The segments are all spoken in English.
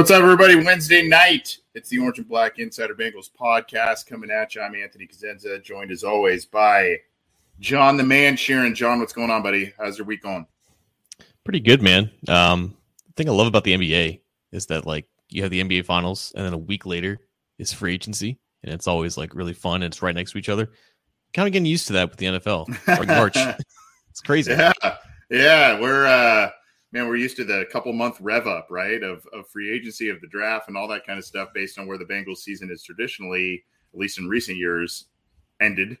What's up, everybody? Wednesday night. It's the Orange and Black Insider Bengals podcast coming at you. I'm Anthony Cosenza, joined as always by John the Man Sheeran. John, what's going on, buddy? How's your week going? Pretty good, man. Um, the thing I love about the NBA is that like you have the NBA finals and then a week later is free agency. And it's always like really fun and it's right next to each other. Kind of getting used to that with the NFL. Like March. it's crazy. Yeah. Yeah. We're uh man, we're used to the couple month rev up, right? Of of free agency, of the draft and all that kind of stuff based on where the Bengals season is traditionally, at least in recent years, ended.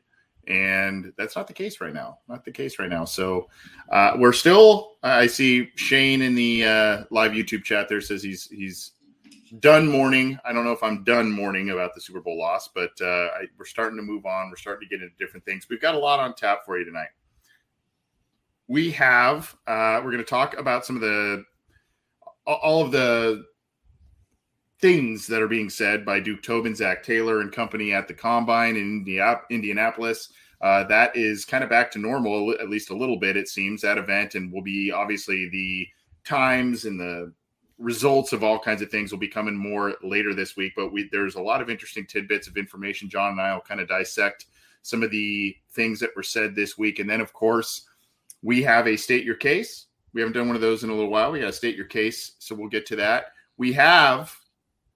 And that's not the case right now. Not the case right now. So uh, we're still. I see Shane in the uh, live YouTube chat there says he's he's done mourning. I don't know if I'm done mourning about the Super Bowl loss, but uh, I, we're starting to move on. We're starting to get into different things. We've got a lot on tap for you tonight. We have. Uh, we're going to talk about some of the all of the things that are being said by Duke Tobin, Zac Taylor, and company at the Combine in Indianapolis. Uh, that is kind of back to normal, at least a little bit, it seems, that event, and will be obviously the times and the results of all kinds of things will be coming more later this week. But we, there's a lot of interesting tidbits of information. John and I will kind of dissect some of the things that were said this week. And then, of course, we have a state your case. We haven't done one of those in a little while. We got to state your case. So we'll get to that. We have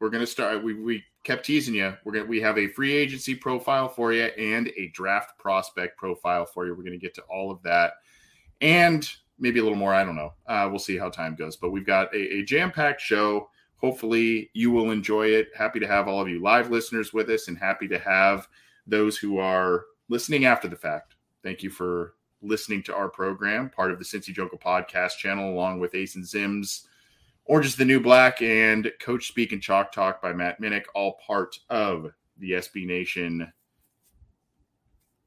we're going to start. We, we kept teasing you. We're going to, we have a free agency profile for you and a draft prospect profile for you. We're going to get to all of that and maybe a little more. I don't know. Uh, we'll see how time goes. But we've got a, a jam packed show. Hopefully, you will enjoy it. Happy to have all of you live listeners with us and happy to have those who are listening after the fact. Thank you for listening to our program, part of the Cincy Jungle podcast channel, along with Ace and Zims Orange is the New Black and Coach Speak and Chalk Talk by Matt Minich, all part of the SB Nation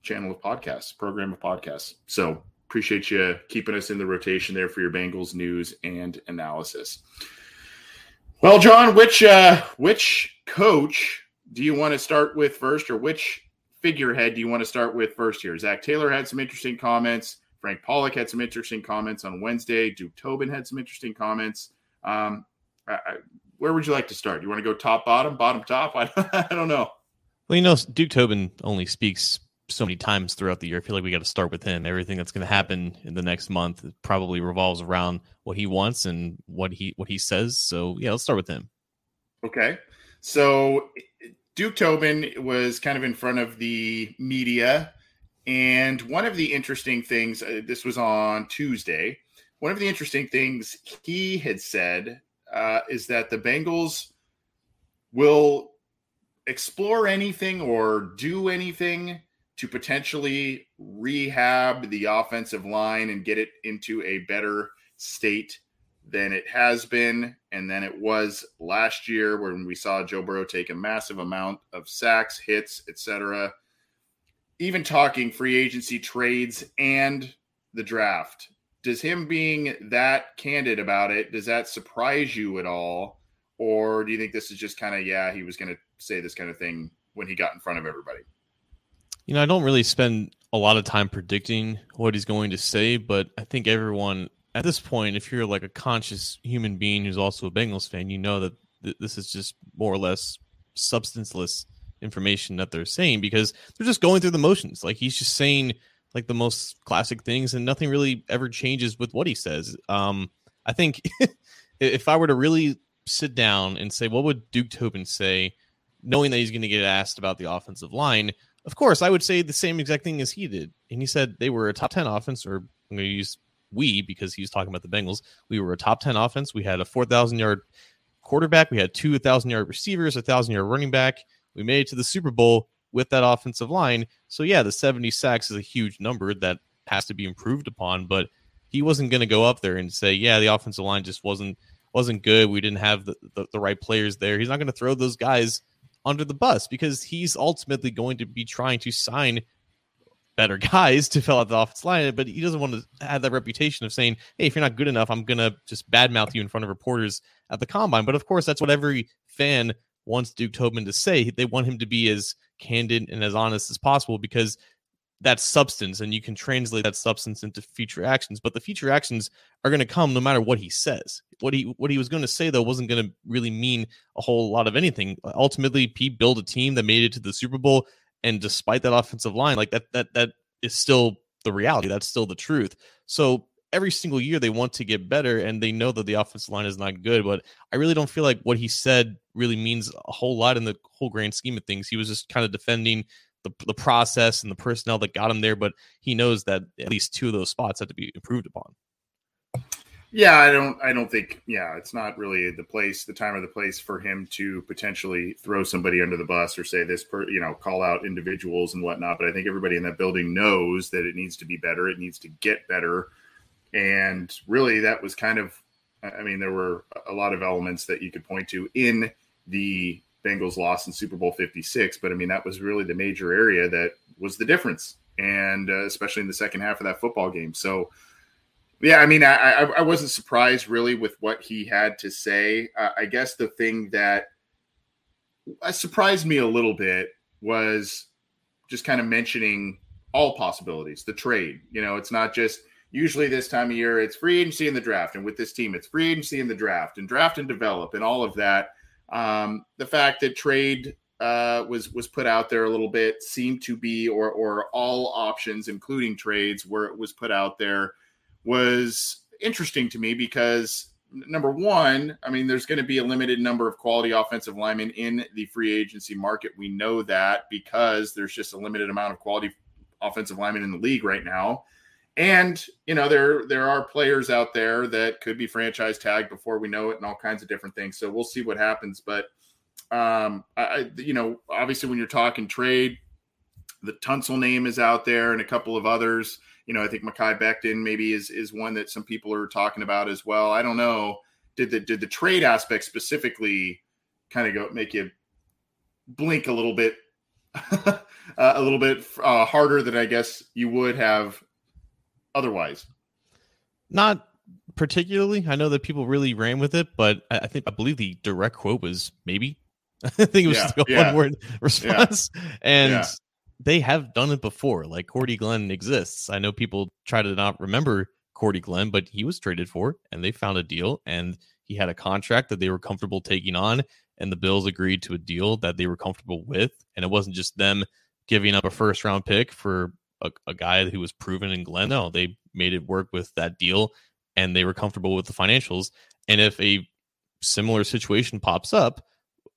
channel of podcasts, program of podcasts. So appreciate you keeping us in the rotation there for your Bengals news and analysis. Well, John, which uh, which coach do you want to start with first, or which figurehead do you want to start with first here? Zac Taylor had some interesting comments. Frank Pollack had some interesting comments on Wednesday. Duke Tobin had some interesting comments. Um, I, I, where would you like to start? Do you want to go top, bottom, bottom, top? I, I don't know. Well, you know, Duke Tobin only speaks so many times throughout the year. I feel like we got to start with him. Everything that's going to happen in the next month probably revolves around what he wants and what he what he says. So yeah, let's start with him. Okay, so Duke Tobin was kind of in front of the media, and one of the interesting things. Uh, this was on Tuesday one of the interesting things he had said uh, is that the Bengals will explore anything or do anything to potentially rehab the offensive line and get it into a better state than it has been and then it was last year when we saw Joe Burrow take a massive amount of sacks, hits, etc. Even talking free agency trades and the draft does him being that candid about it does that surprise you at all or do you think this is just kind of yeah he was going to say this kind of thing when he got in front of everybody you know i don't really spend a lot of time predicting what he's going to say but i think everyone at this point if you're like a conscious human being who's also a bengals fan you know that th- this is just more or less substanceless information that they're saying because they're just going through the motions like he's just saying like the most classic things, and nothing really ever changes with what he says. Um, I think if I were to really sit down and say, what would Duke Tobin say, knowing that he's going to get asked about the offensive line? Of course, I would say the same exact thing as he did. And he said they were a top 10 offense, or I'm going to use we because he was talking about the Bengals. We were a top 10 offense. We had a 4,000 yard quarterback. We had two 1,000 yard receivers, a 1,000 yard running back. We made it to the Super Bowl with that offensive line. So yeah, the 70 sacks is a huge number that has to be improved upon, but he wasn't going to go up there and say, yeah, the offensive line just wasn't wasn't good. We didn't have the, the, the right players there. He's not going to throw those guys under the bus because he's ultimately going to be trying to sign better guys to fill out the offensive line, but he doesn't want to have that reputation of saying, "Hey, if you're not good enough, I'm gonna just badmouth you in front of reporters at the combine." But of course, that's what every fan wants Duke Tobin to say. They want him to be as candid and as honest as possible because that substance and you can translate that substance into future actions but the future actions are going to come no matter what he says what he what he was going to say though wasn't going to really mean a whole lot of anything ultimately he built a team that made it to the super bowl and despite that offensive line like that that that is still the reality that's still the truth so every single year they want to get better and they know that the offensive line is not good but i really don't feel like what he said really means a whole lot in the whole grand scheme of things he was just kind of defending the, the process and the personnel that got him there, but he knows that at least two of those spots have to be improved upon. Yeah, I don't I don't think yeah, it's not really the place, the time or the place for him to potentially throw somebody under the bus or say this per you know, call out individuals and whatnot. But I think everybody in that building knows that it needs to be better, it needs to get better. And really that was kind of I mean, there were a lot of elements that you could point to in the Bengals lost in Super Bowl 56. But I mean, that was really the major area that was the difference, and uh, especially in the second half of that football game. So, yeah, I mean, I, I, I wasn't surprised really with what he had to say. Uh, I guess the thing that uh, surprised me a little bit was just kind of mentioning all possibilities, the trade. You know, it's not just usually this time of year, it's free agency in the draft. And with this team, it's free agency in the draft and draft and develop and all of that. Um, the fact that trade uh, was was put out there a little bit seemed to be, or or all options, including trades, where it was put out there, was interesting to me because number one, I mean, there's going to be a limited number of quality offensive linemen in the free agency market. We know that because there's just a limited amount of quality offensive linemen in the league right now. And you know there there are players out there that could be franchise tagged before we know it, and all kinds of different things. So we'll see what happens. But um, I, you know, obviously when you're talking trade, the Tunsil name is out there, and a couple of others. You know, I think Mekhi Becton maybe is is one that some people are talking about as well. I don't know. Did the did the trade aspect specifically kind of go make you blink a little bit, uh, a little bit uh, harder than I guess you would have otherwise? Not particularly. I know that people really ran with it, but I think I believe the direct quote was maybe. I think it was yeah, yeah. one word response. Yeah. And they have done it before. Like Cordy Glenn exists. I know people try to not remember Cordy Glenn, but he was traded for and they found a deal and he had a contract that they were comfortable taking on. And the Bills agreed to a deal that they were comfortable with. And it wasn't just them giving up a first round pick for a, a guy who was proven in Glenn. No, they made it work with that deal and they were comfortable with the financials. And if a similar situation pops up,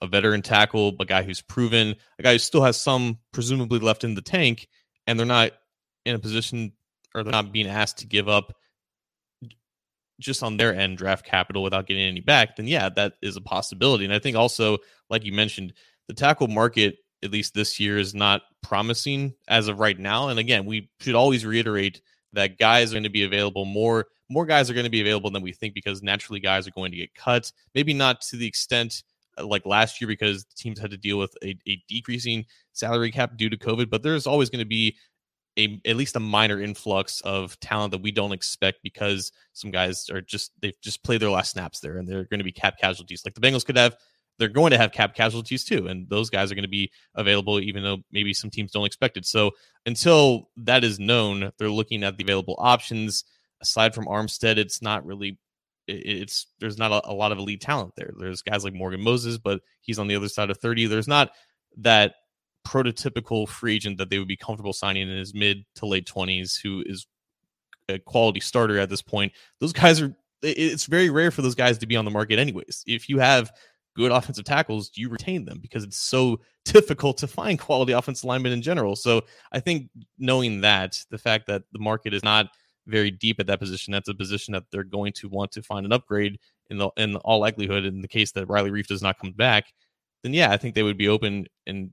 a veteran tackle, a guy who's proven, a guy who still has some presumably left in the tank, and they're not in a position or they're not being asked to give up just on their end draft capital without getting any back, then yeah, that is a possibility. And I think also, like you mentioned, the tackle market at least this year, is not promising as of right now. And again, we should always reiterate that guys are going to be available more. More guys are going to be available than we think because naturally guys are going to get cut. Maybe not to the extent like last year because teams had to deal with a, a decreasing salary cap due to COVID, but there's always going to be a at least a minor influx of talent that we don't expect because some guys are just they've just played their last snaps there and they're going to be cap casualties. Like the Bengals could have they're going to have cap casualties too. And those guys are going to be available, even though maybe some teams don't expect it. So until that is known, they're looking at the available options. Aside from Armstead, it's not really it's there's not a, a, lot of elite talent there. There's guys like Morgan Moses, but he's on the other side of 30. There's not that prototypical free agent that they would be comfortable signing in his mid to late 20s who is a quality starter at this point. Those guys are it's very rare for those guys to be on the market anyways. If you have good offensive tackles, you retain them because it's so difficult to find quality offensive linemen in general. So I think knowing that, the fact that the market is not very deep at that position, that's a position that they're going to want to find an upgrade in the in all likelihood. In the case that Riley Reiff does not come back, then yeah, I think they would be open and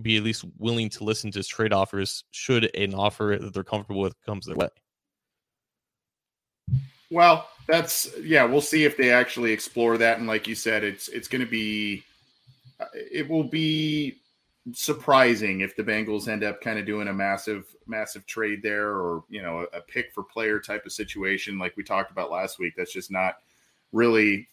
be at least willing to listen to trade offers should an offer that they're comfortable with comes their way. Well, that's yeah. We'll see if they actually explore that. And like you said, it's it's going to be uh, it will be surprising if the Bengals end up kind of doing a massive massive trade there, or you know a, a pick for player type of situation like we talked about last week. That's just not really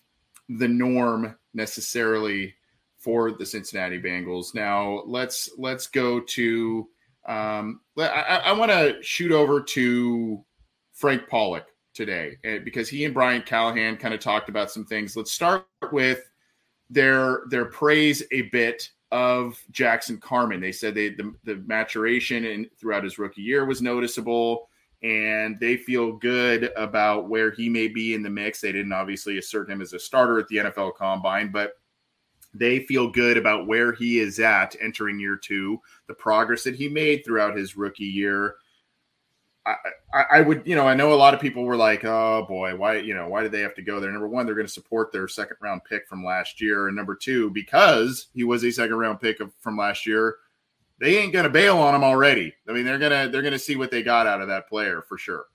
the norm necessarily for the Cincinnati Bengals. Now let's let's go to Um, I, I want to shoot over to Frank Pollack today eh, because he and Brian Callahan kind of talked about some things. Let's start with their their praise a bit of Jackson Carman. They said they the, the maturation throughout his rookie year was noticeable, and they feel good about where he may be in the mix. They didn't obviously assert him as a starter at the NFL Combine, but they feel good about where he is at entering year two, the progress that he made throughout his rookie year. I, I, I, would, you know, I know a lot of people were like, oh boy, why, you know, why did they have to go there? Number one, they're going to support their second round pick from last year. And number two, because he was a second round pick of, from last year, they ain't going to bail on him already. I mean, they're going to, they're going to see what they got out of that player for sure.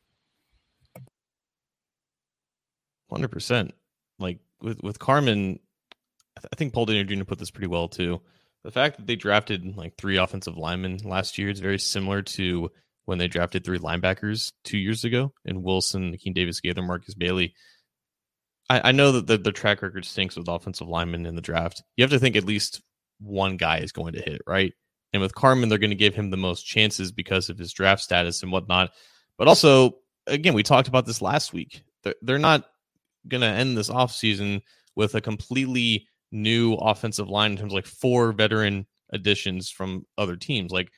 100%. Like with, with Carman, I think Paul Dehner Jr. put this pretty well too. The fact that they drafted like three offensive linemen last year is very similar to when they drafted three linebackers two years ago and Wilson, Akeem Davis Gaither, Markus Bailey. I, I know that the, the track record stinks with offensive linemen in the draft. You have to think at least one guy is going to hit, right? And with Carman, they're going to give him the most chances because of his draft status and whatnot. But also, again, we talked about this last week. They're, they're not going to end this offseason with a completely new offensive line in terms of like four veteran additions from other teams. Like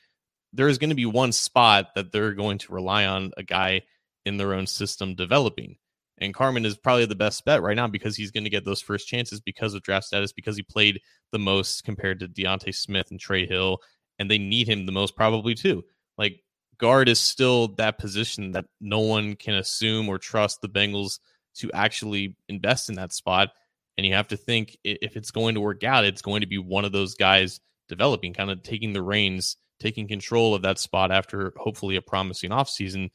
there is going to be one spot that they're going to rely on a guy in their own system developing. And Carman is probably the best bet right now because he's going to get those first chances because of draft status, because he played the most compared to D'Ante Smith and Trey Hill, and they need him the most probably too. Like guard is still that position that no one can assume or trust the Bengals to actually invest in that spot. And you have to think if it's going to work out, it's going to be one of those guys developing, kind of taking the reins, taking control of that spot after hopefully a promising offseason.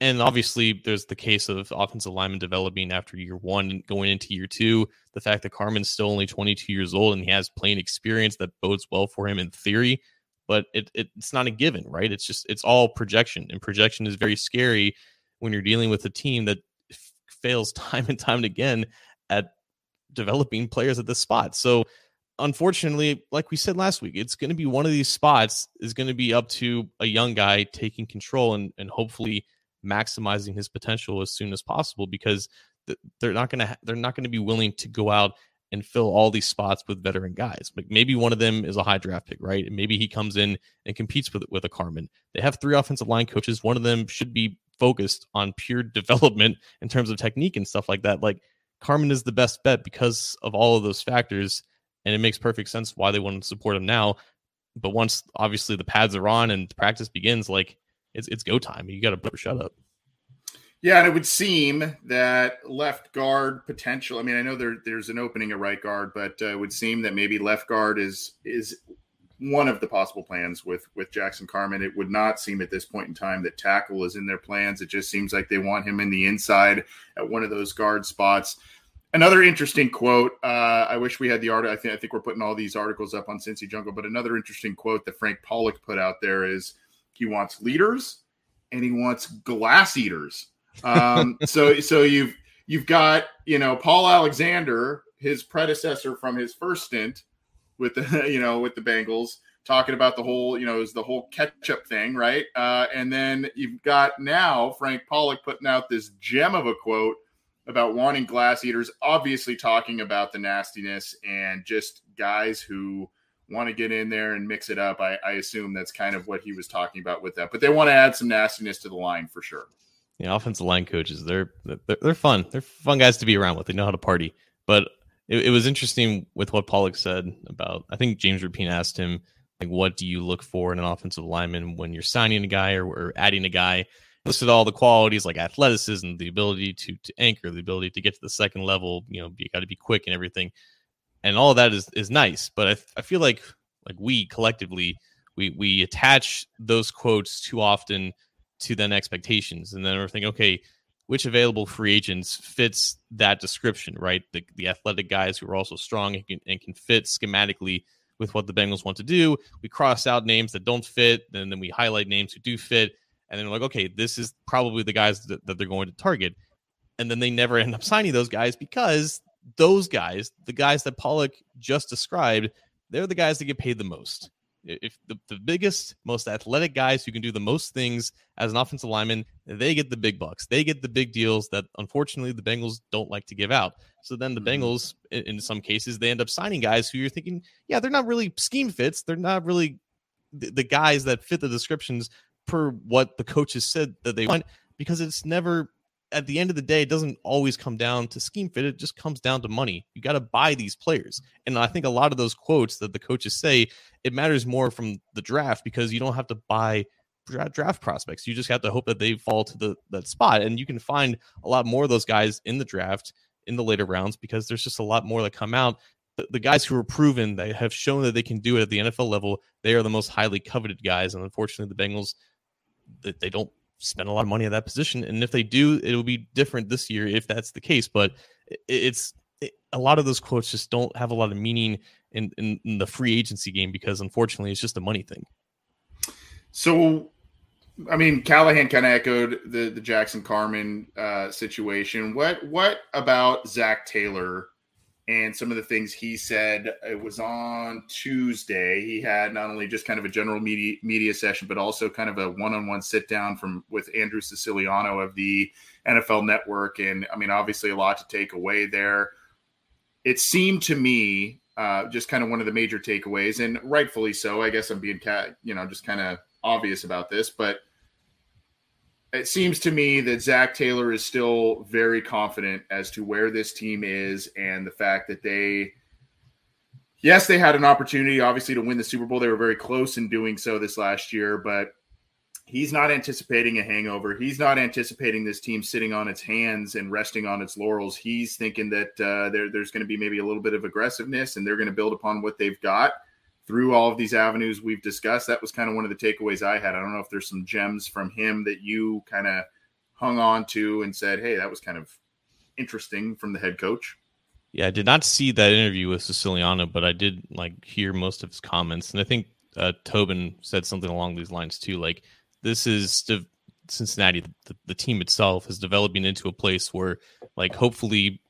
And obviously, there's the case of offensive lineman developing after year one going into year two. The fact that Carman's still only 22 years old and he has playing experience that bodes well for him in theory, but it, it, it's not a given, right? It's just, it's all projection. And projection is very scary when you're dealing with a team that fails time and time and again at developing players at this spot. So unfortunately, like we said last week, it's going to be one of these spots is going to be up to a young guy taking control and, and hopefully maximizing his potential as soon as possible because they're not going to they're not going to be willing to go out and fill all these spots with veteran guys. Like maybe one of them is a high draft pick, right? And maybe he comes in and competes with with a Carman. They have three offensive line coaches. One of them should be focused on pure development in terms of technique and stuff like that. Like Carman is the best bet because of all of those factors, and it makes perfect sense why they want to support him now. But once obviously the pads are on and practice begins, like it's it's go time. You got to shut up. Yeah, and it would seem that left guard potential. I mean, I know there there's an opening at right guard, but uh, it would seem that maybe left guard is is one of the possible plans with with Jackson Carman. It would not seem at this point in time that tackle is in their plans. It just seems like they want him in the inside at one of those guard spots. Another interesting quote. Uh, I wish we had the article. I think I think we're putting all these articles up on Cincy Jungle. But another interesting quote that Frank Pollack put out there is he wants leaders and he wants glass eaters. Um, so so you've you've got you know Paul Alexander, his predecessor from his first stint with the you know with the Bengals talking about the whole you know is the whole ketchup thing right uh, and then you've got now Frank Pollack putting out this gem of a quote about wanting glass eaters obviously talking about the nastiness and just guys who want to get in there and mix it up I, I assume that's kind of what he was talking about with that but they want to add some nastiness to the line for sure the offensive line coaches they're, they're they're fun they're fun guys to be around with they know how to party but it, it was interesting with what Pollack said about. I think James Rapien asked him like, "What do you look for in an offensive lineman when you're signing a guy or, or adding a guy?" Listed all the qualities like athleticism, the ability to to anchor, the ability to get to the second level. You know, you got to be quick and everything, and all that is is nice. But I I feel like like we collectively we we attach those quotes too often to then expectations, and then we're thinking, okay, which available free agents fits that description, right? The, the athletic guys who are also strong and can, and can fit schematically with what the Bengals want to do. We cross out names that don't fit, and then we highlight names who do fit. And then we're like, okay, this is probably the guys that, that they're going to target. And then they never end up signing those guys because those guys, the guys that Pollack just described, they're the guys that get paid the most. If the, the biggest, most athletic guys who can do the most things as an offensive lineman, they get the big bucks. They get the big deals that unfortunately the Bengals don't like to give out. So then the mm-hmm. Bengals, in, in some cases, they end up signing guys who you're thinking, yeah, they're not really scheme fits. They're not really the, the guys that fit the descriptions per what the coaches said that they want because it's never at the end of the day, it doesn't always come down to scheme fit. It just comes down to money. You got to buy these players. And I think a lot of those quotes that the coaches say, it matters more from the draft because you don't have to buy draft prospects. You just have to hope that they fall to the that spot. And you can find a lot more of those guys in the draft in the later rounds because there's just a lot more that come out. The, the guys who are proven, they have shown that they can do it at the NFL level. They are the most highly coveted guys. And unfortunately, the Bengals, they don't spend a lot of money at that position. And if they do, it'll be different this year if that's the case. But it's it, a lot of those quotes just don't have a lot of meaning in, in, in the free agency game because unfortunately it's just a money thing. So, I mean, Callahan kind of echoed the the Jackson Carman uh, situation. What what about Zac Taylor and some of the things he said. It was on Tuesday. He had not only just kind of a general media media session, but also kind of a one on one sit down from with Andrew Siciliano of the NFL Network. And I mean, obviously, a lot to take away there. It seemed to me uh, just kind of one of the major takeaways, and rightfully so. I guess I'm being cat, you know, just kind of obvious about this, but it seems to me that Zac Taylor is still very confident as to where this team is and the fact that they, yes, they had an opportunity, obviously, to win the Super Bowl. They were very close in doing so this last year, but he's not anticipating a hangover. He's not anticipating this team sitting on its hands and resting on its laurels. He's thinking that uh, there, there's going to be maybe a little bit of aggressiveness and they're going to build upon what they've got through all of these avenues we've discussed. That was kind of one of the takeaways I had. I don't know if there's some gems from him that you kind of hung on to and said, "Hey, that was kind of interesting from the head coach." Yeah, I did not see that interview with Siciliano, but I did like hear most of his comments, and I think uh, Tobin said something along these lines too. Like this is de- Cincinnati, the, the team itself is developing into a place where, like, hopefully,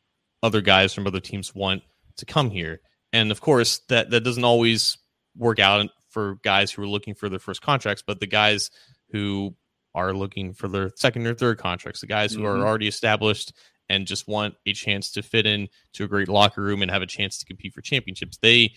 other guys from other teams want to come here, and of course, that that doesn't always work out for guys who are looking for their first contracts, but the guys who are looking for their second or third contracts, the guys who mm-hmm. are already established and just want a chance to fit in to a great locker room and have a chance to compete for championships, they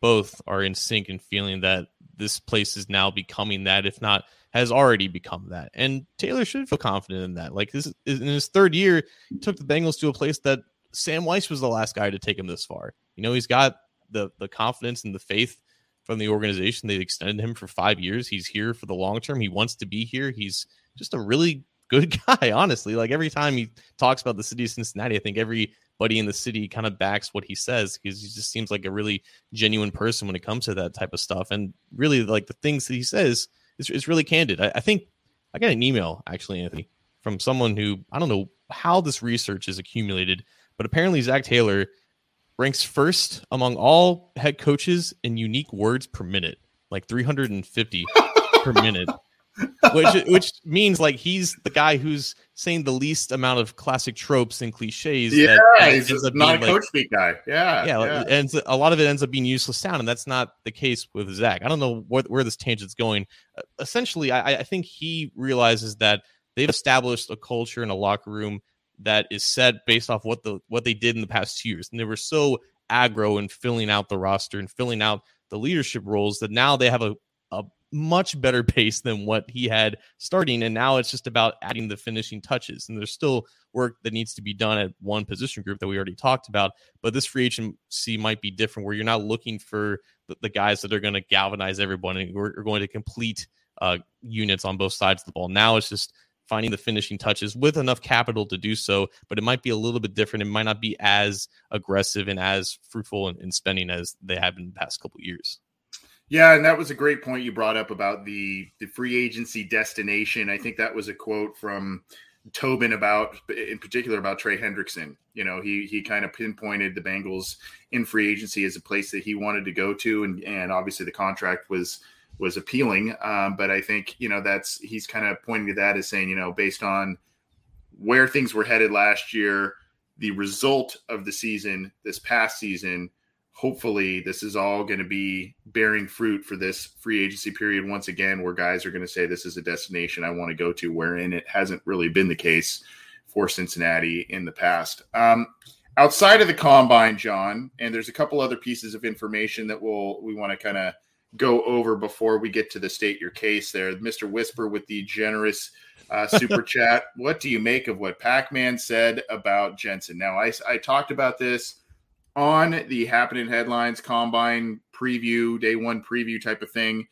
both are in sync and feeling that this place is now becoming that, if not has already become that. And Taylor should feel confident in that. Like this is in his third year, he took the Bengals to a place that Sam Wyche was the last guy to take him this far. You know, he's got the the confidence and the faith from the organization. They extended him for five years. He's here for the long term. He wants to be here. He's just a really good guy, honestly. Like every time he talks about the city of Cincinnati, I think everybody in the city kind of backs what he says because he just seems like a really genuine person when it comes to that type of stuff. And really, like the things that he says is, is really candid. I, I think I got an email actually, Anthony, from someone who I don't know how this research is accumulated, but apparently Zac Taylor ranks first among all head coaches in unique words per minute, like 350 per minute. which which means like he's the guy who's saying the least amount of classic tropes and cliches. Yeah, that he's not a like, coach speak guy. Yeah, yeah, yeah. and a lot of it ends up being useless sound, and that's not the case with Zac. I don't know what, where this tangent's going. Uh, essentially, I, I think he realizes that they've established a culture in a locker room that is set based off what the what they did in the past two years, and they were so aggro in filling out the roster and filling out the leadership roles that now they have a, a much better pace than what he had starting. And now it's just about adding the finishing touches. And there's still work that needs to be done at one position group that we already talked about. But this free agency might be different where you're not looking for the, guys that are going to galvanize everyone and are going to complete uh, units on both sides of the ball. Now it's just finding the finishing touches with enough capital to do so, but it might be a little bit different. It might not be as aggressive and as fruitful in, in spending as they have in the past couple years. Yeah, and that was a great point you brought up about the the free agency destination. I think that was a quote from Tobin about, in particular, about Trey Hendrickson. You know, he he kind of pinpointed the Bengals in free agency as a place that he wanted to go to, and and obviously the contract was was appealing. Um, but I think you know that's he's kind of pointing to that as saying you know based on where things were headed last year, the result of the season this past season. Hopefully, this is all going to be bearing fruit for this free agency period once again, where guys are going to say this is a destination I want to go to, wherein it hasn't really been the case for Cincinnati in the past. Um, outside of the combine, John, and there's a couple other pieces of information that we'll we want to kind of go over before we get to the state your case. There, Mr. Whisper with the generous uh, super chat. What do you make of what Pac Man said about Jensen? Now, I I talked about this on the happening headlines combine preview day one preview type of thing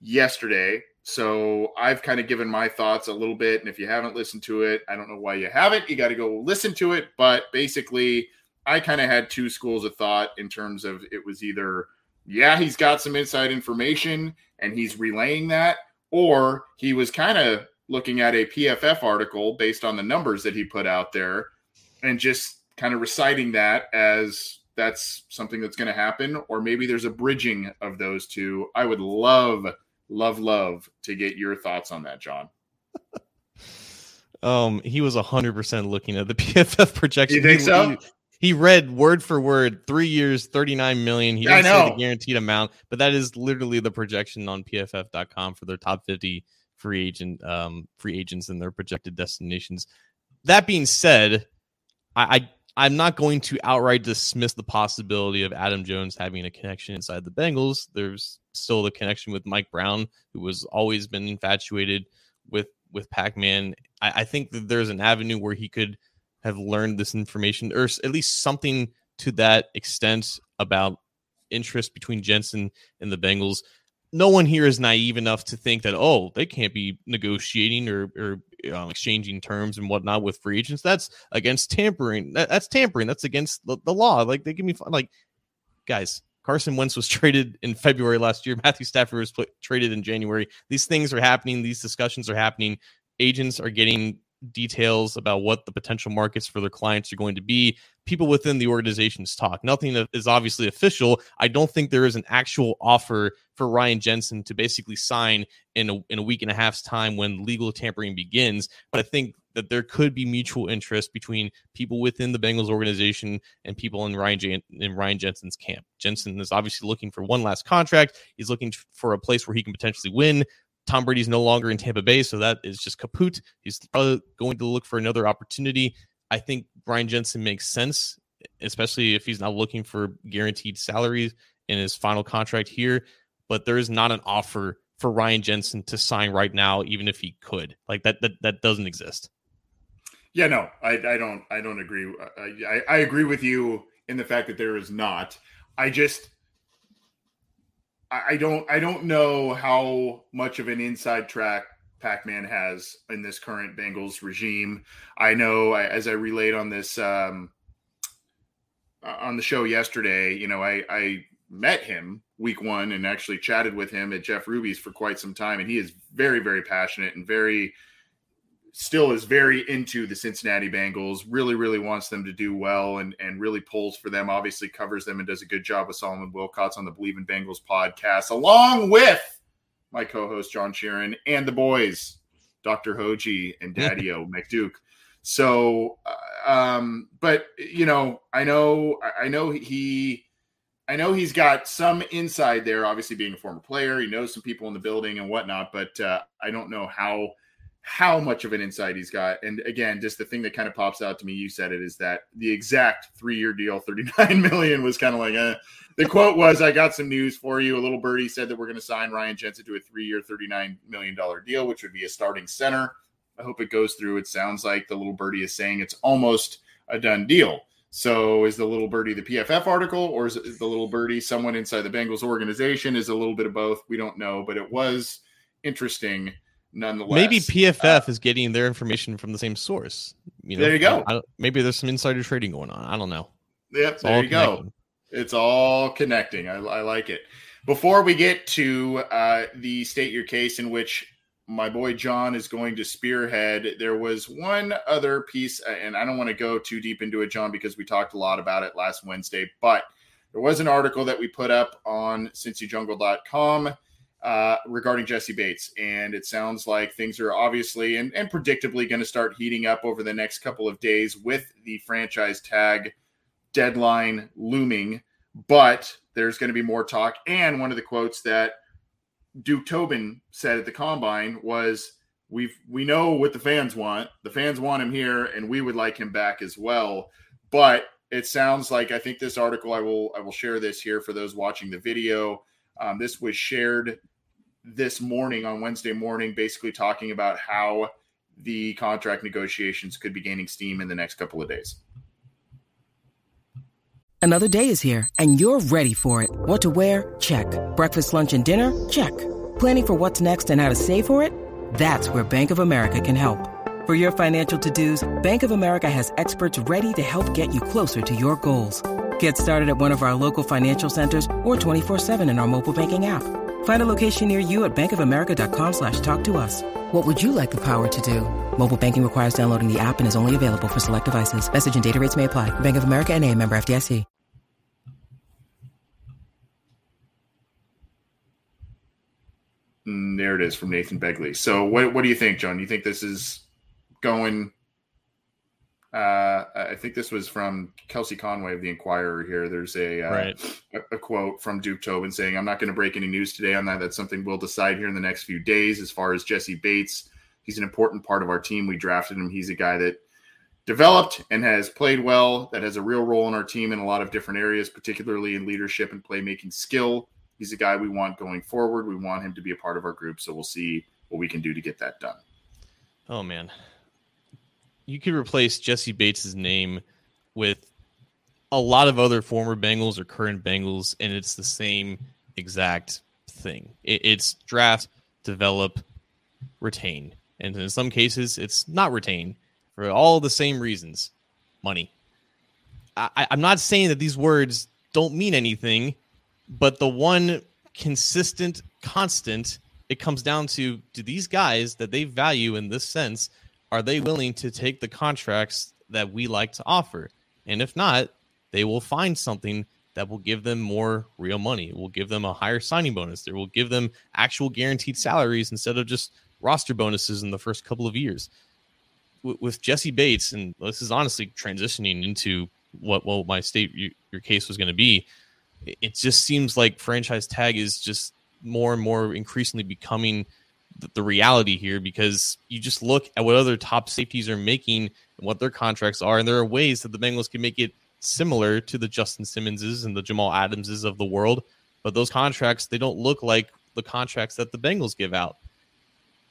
yesterday so I've kind of given my thoughts a little bit. And if you haven't listened to it, I don't know why you haven't. You got to go listen to it. But basically, I kind of had two schools of thought in terms of it was either, yeah, he's got some inside information and he's relaying that, or he was kind of looking at a PFF article based on the numbers that he put out there and just kind of reciting that as that's something that's going to happen, or maybe there's a bridging of those two. I would love love, love to get your thoughts on that, John. um, he was hundred percent looking at the PFF projection. You think he, so? He, read word for word, three years, thirty nine million. He didn't say the guaranteed amount, but that is literally the projection on PFF.com for their top fifty free agent um free agents and their projected destinations. That being said, I, I I'm not going to outright dismiss the possibility of Adam Jones having a connection inside the Bengals. There's still the connection with Mike Brown, who has always been infatuated with with Pac-Man. I, I think that there's an avenue where he could have learned this information, or at least something to that extent about interest between Jensen and the Bengals. No one here is naive enough to think that oh they can't be negotiating or, or um, exchanging terms and whatnot with free agents. That's against tampering that, that's tampering. That's against the, the, law. Like they give me like guys carson wentz was traded in february last year. Matthew stafford was traded in january. These things are happening. These discussions are happening. Agents are getting details about what the potential markets for their clients are going to be. People within the organizations talk. Nothing is obviously official. I don't think there is an actual offer for Ryan Jensen to basically sign in a, in a week and a half's time when legal tampering begins. But I think that there could be mutual interest between people within the Bengals organization and people in Ryan in Ryan Jensen's camp. Jensen is obviously looking for one last contract. He's looking for a place where he can potentially win. Tom Brady's no longer in Tampa Bay, so that is just kaput. He's probably going to look for another opportunity. I think Ryan Jensen makes sense, especially if he's not looking for guaranteed salaries in his final contract here. But there is not an offer for Ryan Jensen to sign right now, even if he could. Like that, that, that doesn't exist. Yeah, no, I, I don't, I don't agree. I, I agree with you in the fact that there is not. I just, I don't I don't know how much of an inside track Pac-Man has in this current Bengals regime. I know as I relayed on this um, on the show yesterday, you know, I, I met him week one and actually chatted with him at Jeff Ruby's for quite some time, and he is very very passionate and very still is very into the Cincinnati Bengals, really, really wants them to do well and, and really pulls for them, obviously covers them and does a good job with Solomon Wilcots on the Believe in Bengals podcast, along with my co-host John Sheeran and the boys, Dr. Hoji and Daddy O McDuke. So, uh, um, but you know, I know, I know he, I know he's got some inside there. Obviously, being a former player, he knows some people in the building and whatnot. But uh, I don't know how how much of an insight he's got. And again, just the thing that kind of pops out to me, you said it, is that the exact three-year deal, 39 million, was kind of like eh. the quote was, I got some news for you. A little birdie said that we're going to sign Ryan Jensen to a three-year, $39 million deal, which would be a starting center. I hope it goes through. It sounds like the little birdie is saying it's almost a done deal. So is the little birdie the PFF article, or is the little birdie someone inside the Bengals organization? Is a little bit of both. We don't know, but it was interesting nonetheless. Maybe PFF uh, is getting their information from the same source. You know, there you go. I, I, maybe there's some insider trading going on. I don't know. Yep, it's there you connecting. go. It's all connecting. I, I, like it. Before we get to uh, the state your case, in which my boy John is going to spearhead, there was one other piece, uh, and I don't want to go too deep into it, John, because we talked a lot about it last Wednesday, but there was an article that we put up on cincyjungle.com uh, regarding Jessie Bates. And it sounds like things are obviously and, and predictably going to start heating up over the next couple of days with the franchise tag deadline looming. But there's going to be more talk. And one of the quotes that Duke Tobin said at the combine was, "We've we know what the fans want. The fans want him here, and we would like him back as well." But it sounds like I think this article I will I will share this here for those watching the video. Um, this was shared this morning on Wednesday morning, basically talking about how the contract negotiations could be gaining steam in the next couple of days. Another day is here, and you're ready for it. What to wear? Check. Breakfast, lunch, and dinner? Check. Planning for what's next and how to save for it? That's where Bank of America can help. For your financial to-dos, Bank of America has experts ready to help get you closer to your goals. Get started at one of our local financial centers or 24-7 in our mobile banking app. Find a location near you at bankofamerica.com slash talk to us. What would you like the power to do? Mobile banking requires downloading the app and is only available for select devices. Message and data rates may apply. Bank of America and a member FDIC. Mm, there it is from Nathan Begley. So what, what do you think, John? You think this is going I think this was from Kelsey Conway of the Enquirer. Here, there's a, uh, right. a, a quote from Duke Tobin saying, "I'm not going to break any news today on that. That's something we'll decide here in the next few days." As far as Jessie Bates, he's an important part of our team. We drafted him. He's a guy that developed and has played well. That has a real role in our team in a lot of different areas, particularly in leadership and playmaking skill. He's a guy we want going forward. We want him to be a part of our group. So we'll see what we can do to get that done. Oh man, you could replace Jessie Bates' name with a lot of other former Bengals or current Bengals, and it's the same exact thing. It, it's draft, develop, retain. And in some cases, it's not retain for all the same reasons money. I, I'm not saying that these words don't mean anything, but the one consistent constant it comes down to do these guys that they value in this sense are they willing to take the contracts that we like to offer? And if not, they will find something that will give them more real money. It will give them a higher signing bonus. There will give them actual guaranteed salaries instead of just roster bonuses in the first couple of years. With, Jessie Bates, and this is honestly transitioning into what well my state your, your case was going to be. It just seems like franchise tag is just more and more increasingly becoming the, reality here because you just look at what other top safeties are making and what their contracts are, and there are ways that the Bengals can make it similar to the Justin Simmonses and the Jamal Adamses of the world, but those contracts they don't look like the contracts that the Bengals give out.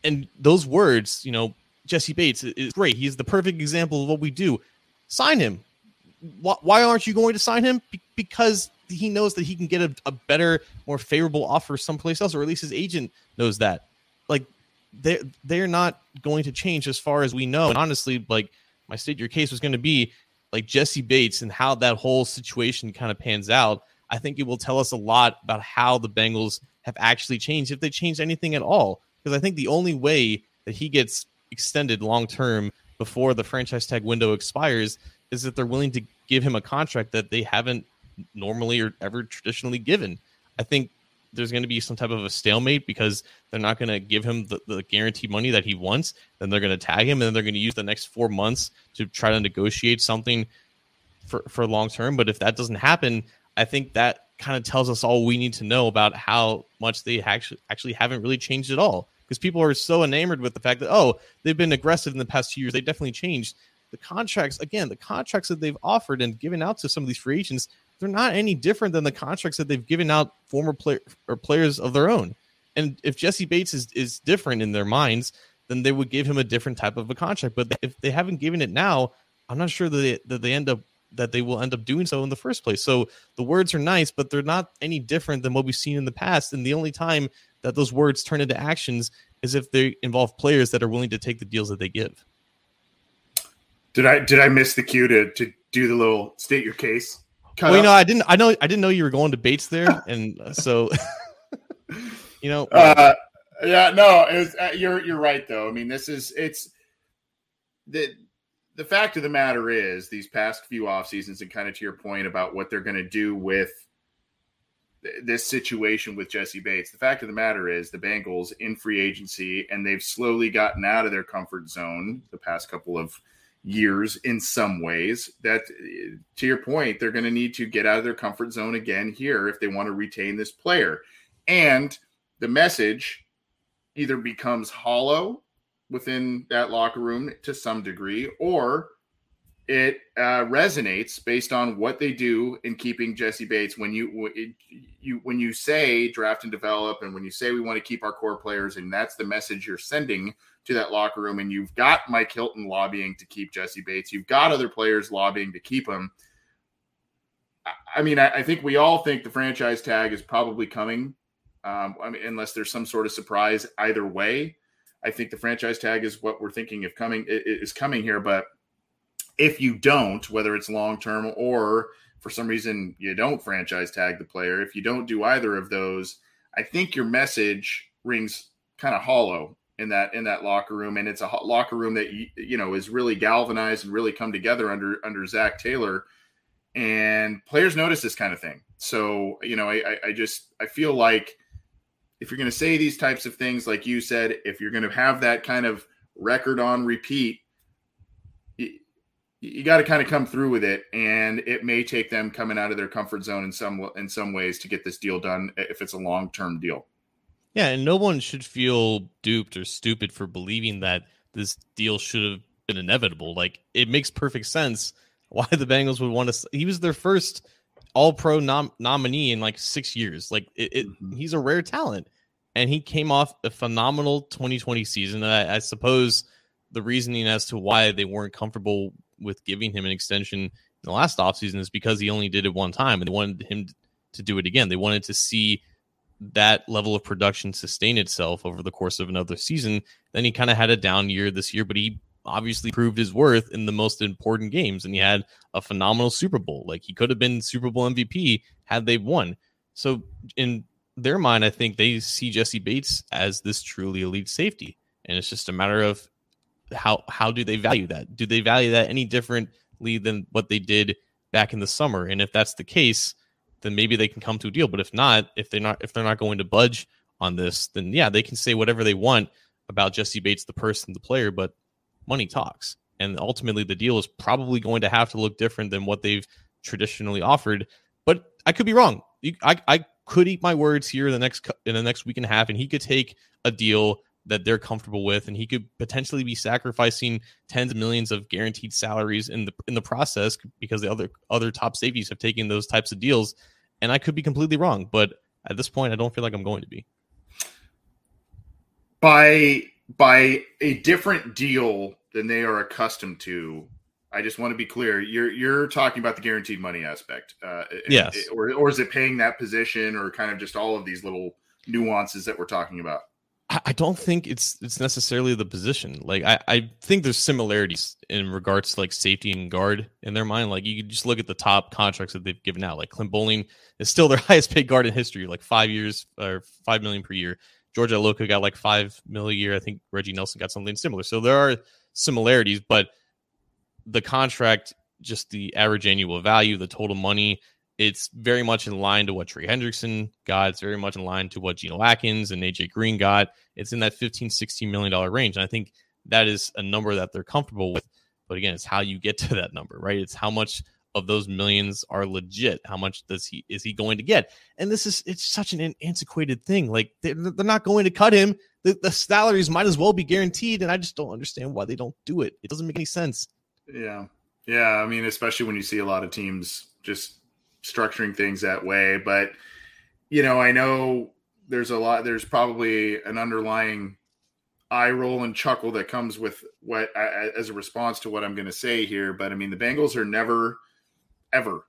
And those words, you know, Jessie Bates is great. He's the perfect example of what we do. Sign him. Why aren't you going to sign him? Because he knows that he can get a, a better, more favorable offer someplace else, or at least his agent knows that they they're not going to change as far as we know. And honestly, like my state your case was going to be like Jessie Bates and how that whole situation kind of pans out. I think it will tell us a lot about how the Bengals have actually changed, if they changed anything at all. Because I think the only way that he gets extended long term before the franchise tag window expires is that they're willing to give him a contract that they haven't normally or ever traditionally given. I think there's going to be some type of a stalemate because they're not going to give him the, the guaranteed money that he wants. Then they're going to tag him, and then they're going to use the next four months to try to negotiate something for for long term. But if that doesn't happen, I think that kind of tells us all we need to know about how much they actually actually haven't really changed at all. Because people are so enamored with the fact that oh they've been aggressive in the past two years, they definitely changed. The contracts again, the contracts that they've offered and given out to some of these free agents they're not any different than the contracts that they've given out former player or players of their own. And if Jessie Bates is, is different in their minds, then they would give him a different type of a contract. But if they haven't given it now, I'm not sure that they, that they end up that they will end up doing so in the first place. So the words are nice, but they're not any different than what we've seen in the past. And the only time that those words turn into actions is if they involve players that are willing to take the deals that they give. Did I did I miss the cue to to do the little state your case? Well, you know, I didn't. I know. I didn't know you were going to Bates there, and uh, so you know. Uh, yeah, no, was, uh, you're you're right though. I mean, this is it's the the fact of the matter is these past few off seasons, and kind of to your point about what they're going to do with this situation with Jessie Bates. The fact of the matter is the Bengals in free agency, and they've slowly gotten out of their comfort zone the past couple of years in some ways that to your point they're going to need to get out of their comfort zone again here if they want to retain this player and the message either becomes hollow within that locker room to some degree or it uh, resonates based on what they do in keeping Jessie Bates. When you you when you say draft and develop, and when you say we want to keep our core players, and that's the message you're sending to that locker room, and you've got Mike Hilton lobbying to keep Jessie Bates, you've got other players lobbying to keep him. I mean, I, think we all think the franchise tag is probably coming. Um, I mean, unless there's some sort of surprise either way. I think the franchise tag is what we're thinking of coming is coming here, but if you don't, whether it's long term or for some reason you don't franchise tag the player, if you don't do either of those, I think your message rings kind of hollow in that in that locker room, and it's a locker room that you, you know is really galvanized and really come together under under Zac Taylor, and players notice this kind of thing. So you know, I, I just I feel like if you're going to say these types of things, like you said, if you're going to have that kind of record on repeat you got to kind of come through with it. And it may take them coming out of their comfort zone in some in some ways to get this deal done if it's a long-term deal yeah and no one should feel duped or stupid for believing that this deal should have been inevitable like it makes perfect sense why the bengals would want to he was their first all pro nom- nominee in like six years like it, it mm-hmm. he's a rare talent and he came off a phenomenal 2020 season I, I suppose the reasoning as to why they weren't comfortable with giving him an extension in the last offseason is because he only did it one time and they wanted him to do it again. They wanted to see that level of production sustain itself over the course of another season. Then he kind of had a down year this year, but he obviously proved his worth in the most important games and he had a phenomenal Super Bowl. Like he could have been Super Bowl MVP had they won. So in their mind, I think they see Jessie Bates as this truly elite safety. And it's just a matter of how how do they value that? Do they value that any differently than what they did back in the summer? And if that's the case, then maybe they can come to a deal. But if not, if they're not if they're not going to budge on this, then yeah, they can say whatever they want about Jessie Bates, the person, the player, but money talks. And ultimately the deal is probably going to have to look different than what they've traditionally offered. But I could be wrong. I, I could eat my words here in the next in the next week and a half, and he could take a deal that they're comfortable with, and he could potentially be sacrificing tens of millions of guaranteed salaries in the in the process because the other other top safeties have taken those types of deals. And I could be completely wrong, but at this point, I don't feel like I'm going to be. By by a different deal than they are accustomed to. I just want to be clear. You're you're talking about the guaranteed money aspect, uh, yes, or or is it paying that position, or kind of just all of these little nuances that we're talking about? I don't think it's it's necessarily the position. Like I, I think there's similarities in regards to like safety and guard in their mind. Like you can just look at the top contracts that they've given out. Like Clint Boling is still their highest paid guard in history, like five years or five million per year. George Iloka got like five a year. I think Reggie Nelson got something similar. So there are similarities, but the contract, just the average annual value, the total money, it's very much in line to what Trey Hendrickson got. It's very much in line to what Geno Atkins and AJ Green got. It's in that 15, 16 million dollar range. And I think that is a number that they're comfortable with. But again, it's how you get to that number, right? It's how much of those millions are legit. How much does he is he going to get? And this is it's such an antiquated thing. Like they're, they're not going to cut him. The, the salaries might as well be guaranteed. And I just don't understand why they don't do it. It doesn't make any sense. Yeah. Yeah. I mean, especially when you see a lot of teams just structuring things that way. But you know, I know there's a lot. There's probably an underlying eye roll and chuckle that comes with what I as a response to what I'm going to say here. But I mean, the Bengals are never, ever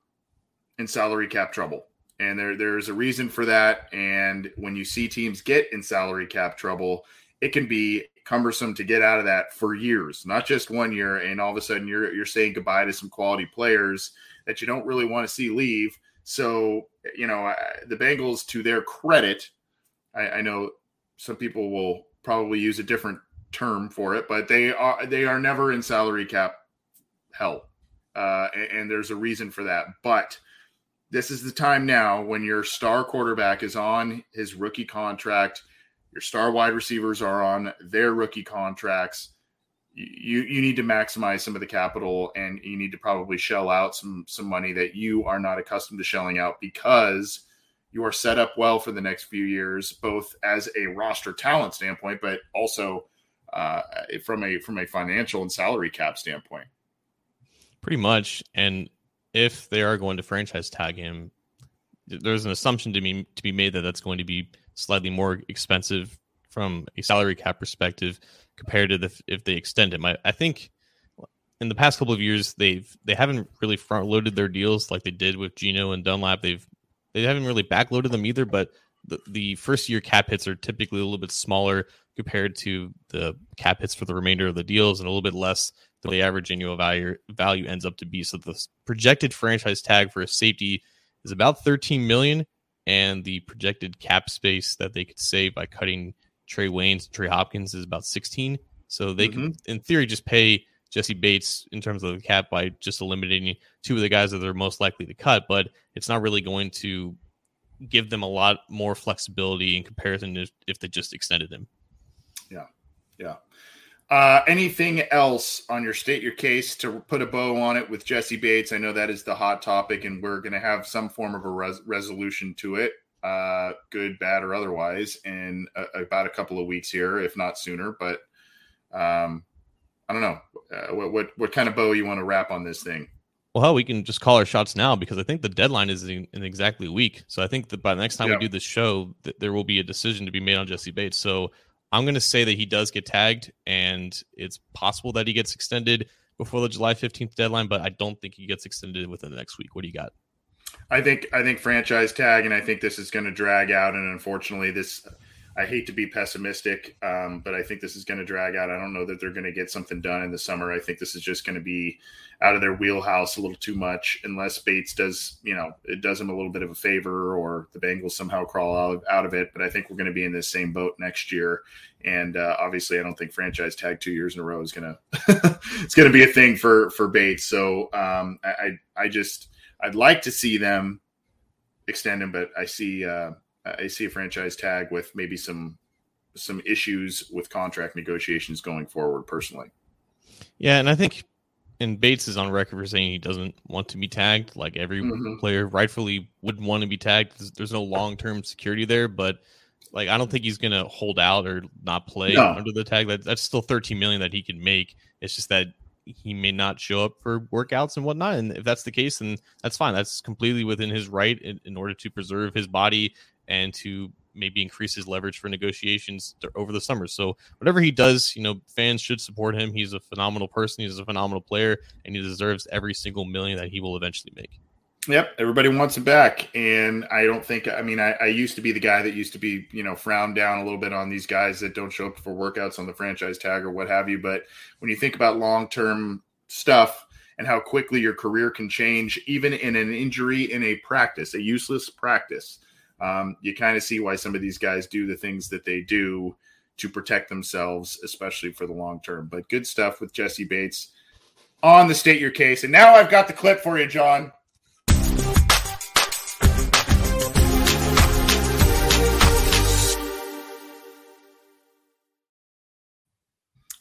in salary cap trouble. And there, there's a reason for that. And when you see teams get in salary cap trouble, it can be cumbersome to get out of that for years, not just one year. And all of a sudden, you're you're saying goodbye to some quality players that you don't really want to see leave. So, you know, the Bengals, to their credit, I, I know some people will probably use a different term for it, but they are they are never in salary cap hell, uh, and, and there's a reason for that. But this is the time now when your star quarterback is on his rookie contract, your star wide receivers are on their rookie contracts you you need to maximize some of the capital and you need to probably shell out some some money that you are not accustomed to shelling out because you are set up well for the next few years both as a roster talent standpoint but also uh, from a from a financial and salary cap standpoint. Pretty much. And if they are going to franchise tag him there's an assumption to be to be made that that's going to be slightly more expensive from a salary cap perspective compared to the, if they extend him. I, I think in the past couple of years they've they haven't really front loaded their deals like they did with Geno and Dunlap. They've they haven't really backloaded them either, but the, the first year cap hits are typically a little bit smaller compared to the cap hits for the remainder of the deals and a little bit less than the average annual value value ends up to be. So the projected franchise tag for a safety is about 13 million and the projected cap space that they could save by cutting Trae Waynes, Trey Hopkins is about 16. So they mm-hmm. can, in theory, just pay Jessie Bates in terms of the cap by just eliminating two of the guys that they're most likely to cut. But it's not really going to give them a lot more flexibility in comparison to if they just extended him. Yeah. Yeah. Uh, anything else on your state your case to put a bow on it with Jessie Bates? I know that is the hot topic, and we're going to have some form of a res- resolution to it uh, good, bad, or otherwise, in a, about a couple of weeks here, if not sooner. But um, I don't know uh, what, what what kind of bow you want to wrap on this thing. Well, hell, we can just call our shots now because I think the deadline is in, in exactly a week. So I think that by the next time yeah. we do this show, that there will be a decision to be made on Jessie Bates. So I'm going to say that he does get tagged, and it's possible that he gets extended before the July 15th deadline, but I don't think he gets extended within the next week. What do you got? I think I think franchise tag, and I think this is going to drag out. And unfortunately, this I hate to be pessimistic, um, but I think this is going to drag out. I don't know that they're going to get something done in the summer. I think this is just going to be out of their wheelhouse a little too much, unless Bates does, you know, it does them a little bit of a favor, or the Bengals somehow crawl out of, out of it. But I think we're going to be in this same boat next year. And uh, obviously, I don't think franchise tag two years in a row is going to it's going to be a thing for for Bates. So um, I, I I just I'd like to see them extend him, but I see uh, I see a franchise tag with maybe some some issues with contract negotiations going forward. Personally, yeah, and I think and Bates is on record for saying he doesn't want to be tagged. Like every mm-hmm. player rightfully would want to be tagged. There's, there's no long term security there, but like I don't think he's gonna hold out or not play no. under the tag. That, that's still 13 million that he can make. It's just that he may not show up for workouts and whatnot. And if that's the case, then that's fine. That's completely within his right in, in order to preserve his body and to maybe increase his leverage for negotiations over the summer. So whatever he does, you know, fans should support him. He's a phenomenal person. He's a phenomenal player, and he deserves every single million that he will eventually make. Yep, everybody wants him back, and I don't think. I mean, I, I, used to be the guy that used to be, you know, frowned down a little bit on these guys that don't show up for workouts on the franchise tag or what have you. But when you think about long term stuff and how quickly your career can change, even in an injury in a practice, a useless practice, um, you kind of see why some of these guys do the things that they do to protect themselves, especially for the long term. But good stuff with Jessie Bates on the state your case, and now I've got the clip for you, John.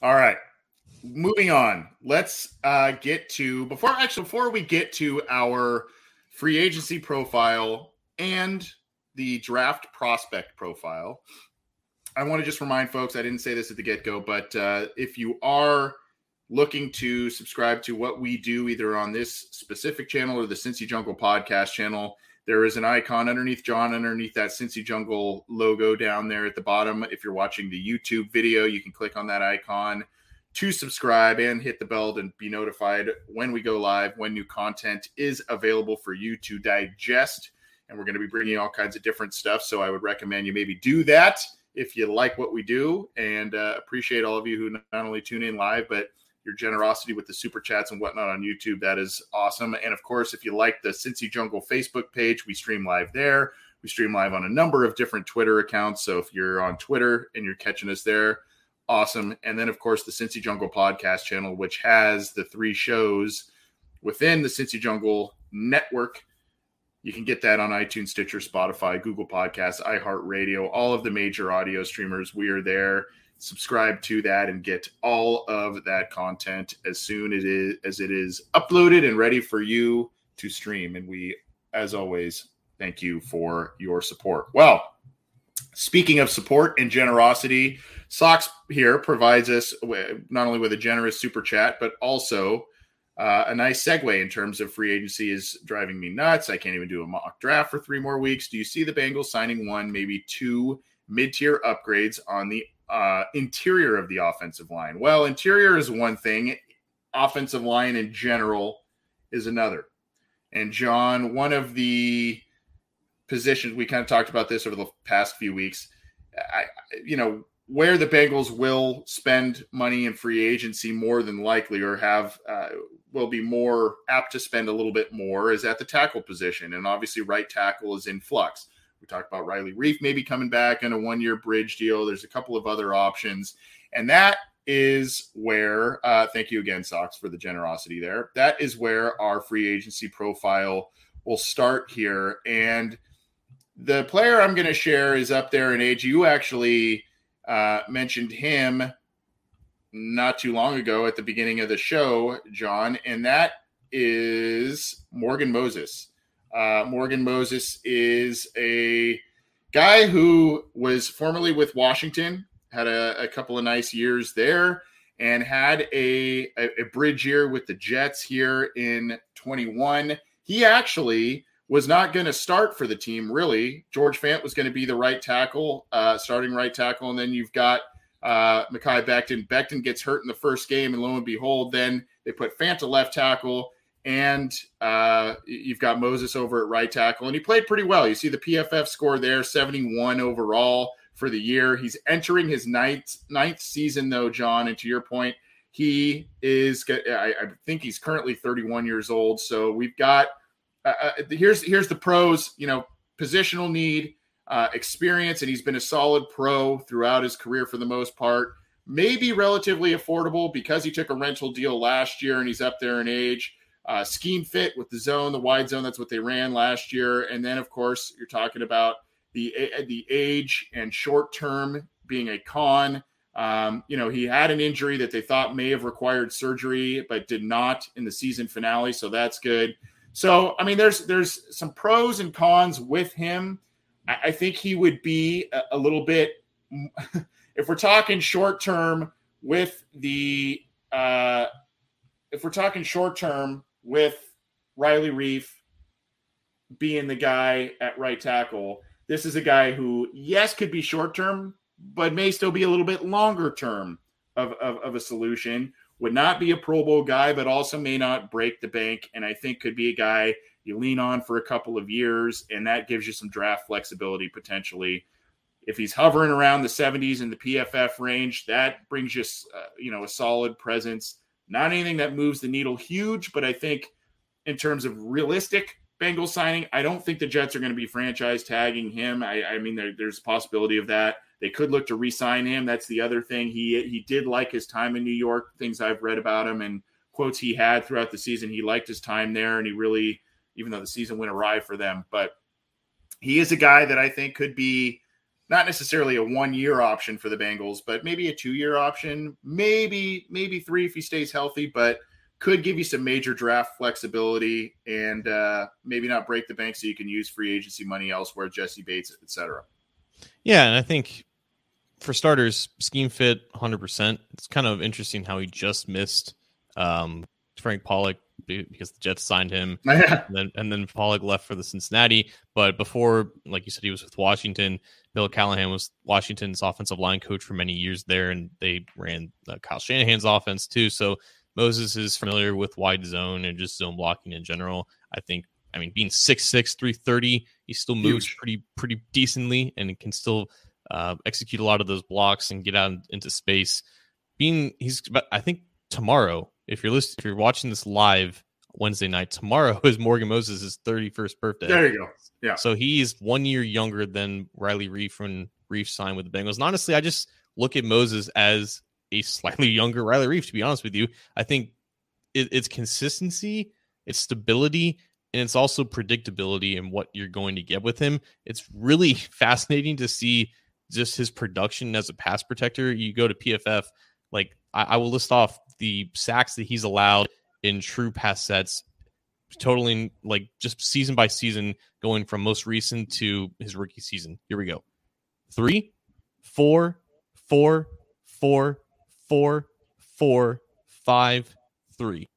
All right. Moving on. Let's uh, get to before actually before we get to our free agency profile and the draft prospect profile. I want to just remind folks, I didn't say this at the get go, but uh, if you are looking to subscribe to what we do either on this specific channel or the Cincy Jungle podcast channel, there is an icon underneath John, underneath that Cincy Jungle logo down there at the bottom. If you're watching the YouTube video, you can click on that icon to subscribe and hit the bell and be notified when we go live, when new content is available for you to digest. And we're going to be bringing all kinds of different stuff. So I would recommend you maybe do that if you like what we do and uh, appreciate all of you who not only tune in live, but your generosity with the super chats and whatnot on YouTube. That is awesome. And of course, if you like the Cincy Jungle Facebook page, we stream live there. We stream live on a number of different Twitter accounts. So if you're on Twitter and you're catching us there, awesome. And then, of course, the Cincy Jungle podcast channel, which has the three shows within the Cincy Jungle network. You can get that on iTunes, Stitcher, Spotify, Google Podcasts, iHeartRadio, all of the major audio streamers. We are there subscribe to that and get all of that content as soon as it is, as it is uploaded and ready for you to stream. And we, as always, thank you for your support. Well, speaking of support and generosity, Socks here provides us with, not only with a generous super chat, but also uh, a nice segue in terms of free agency is driving me nuts. I can't even do a mock draft for three more weeks. Do you see the Bengals signing one, maybe two mid tier upgrades on the uh, interior of the offensive line? Well, interior is one thing, offensive line in general is another. And John, one of the positions we kind of talked about this over the past few weeks. I, you know, where the Bengals will spend money in free agency more than likely, or have uh, will be more apt to spend a little bit more, is at the tackle position, and obviously right tackle is in flux. We talked about Riley Reiff maybe coming back in a one year bridge deal. There's a couple of other options, and that is where. Uh, thank you again, Sox, for the generosity there. That is where our free agency profile will start here, and the player I'm going to share is up there in age. You actually uh, mentioned him not too long ago at the beginning of the show, John, and that is Morgan Moses. Uh, Morgan Moses is a guy who was formerly with Washington, had a, a couple of nice years there, and had a, a, a bridge year with the Jets here in 21. He actually was not going to start for the team, really. George Fant was going to be the right tackle, uh, starting right tackle. And then you've got uh, Mekhi Becton. Becton gets hurt in the first game, and lo and behold, then they put Fant to left tackle. And uh, you've got Moses over at right tackle, and he played pretty well. You see the PFF score there, 71 overall for the year. He's entering his ninth ninth season, though, John. And to your point, he is. I, I think he's currently 31 years old. So we've got – uh, uh, here's here's the pros. You know, positional need, uh, experience, and he's been a solid pro throughout his career for the most part. Maybe relatively affordable because he took a rental deal last year and he's up there in age. Uh, scheme fit with the zone, the wide zone. That's what they ran last year. And then, of course, you're talking about the the age and short term being a con. Um, you know, he had an injury that they thought may have required surgery, but did not in the season finale. So that's good. So, I mean, there's there's some pros and cons with him. I, I think he would be a, a little bit, if we're talking short term with the, uh, if we're talking short term with Riley Reiff being the guy at right tackle, this is a guy who, yes, could be short term, but may still be a little bit longer term of, of, of a solution would not be a Pro Bowl guy, but also may not break the bank. And I think could be a guy you lean on for a couple of years, and that gives you some draft flexibility potentially. If he's hovering around the 70s in the PFF range, that brings you, uh, you know, a solid presence. Not anything that moves the needle huge, but I think in terms of realistic Bengal signing, I don't think the Jets are going to be franchise tagging him. I, I mean, there, there's a possibility of that. They could look to re-sign him. That's the other thing. He he did like his time in New York. Things I've read about him and quotes he had throughout the season. He liked his time there, and he really, even though the season went awry for them, but he is a guy that I think could be not necessarily a one-year option for the Bengals, but maybe a two-year option, maybe maybe three if he stays healthy, but could give you some major draft flexibility and uh, maybe not break the bank so you can use free agency money elsewhere, Jessie Bates, et cetera. Yeah, and I think for starters, scheme fit 100%. It's kind of interesting how he just missed um, Frank Pollack because the Jets signed him, and then and then Pollack left for the Cincinnati. But before, like you said, he was with Washington. Bill Callahan was Washington's offensive line coach for many years there, and they ran uh, Kyle Shanahan's offense too. So Moses is familiar with wide zone and just zone blocking in general. I think I mean, being 6'6", 330, he still moves Huge. pretty pretty decently and can still uh, execute a lot of those blocks and get out into space. Being he's, I think tomorrow, if you're listening, if you're watching this live Wednesday night, tomorrow is Morgan Moses' 31st birthday. There you go. Yeah. So he's one year younger than Riley Reiff when Reiff signed with the Bengals. And honestly, I just look at Moses as a slightly younger Riley Reiff. To be honest with you, I think it, it's consistency, it's stability, and it's also predictability and what you're going to get with him. It's really fascinating to see just his production as a pass protector, you go to PFF, like I, I will list off the sacks that he's allowed in true pass sets, totaling like just season by season, going from most recent to his rookie season. Here we go. Three, four, four, four, four, four, five, three.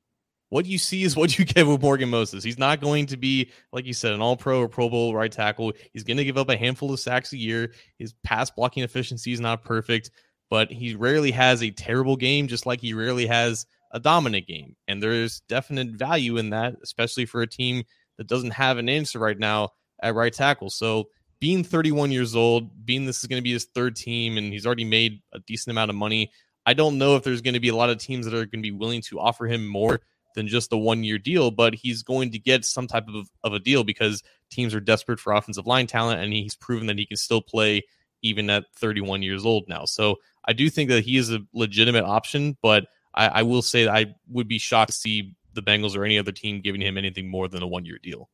What you see is what you get with Morgan Moses. He's not going to be, like you said, an all pro or Pro Bowl right tackle. He's going to give up a handful of sacks a year. His pass blocking efficiency is not perfect, but he rarely has a terrible game, just like he rarely has a dominant game. And there's definite value in that, especially for a team that doesn't have an answer right now at right tackle. So being 31 years old, being this is going to be his third team, and he's already made a decent amount of money. I don't know if there's going to be a lot of teams that are going to be willing to offer him more than just a one year deal, but he's going to get some type of, of a deal because teams are desperate for offensive line talent, and he's proven that he can still play even at 31 years old now. So I do think that he is a legitimate option, but I, I will say I would be shocked to see the Bengals or any other team giving him anything more than a one year deal.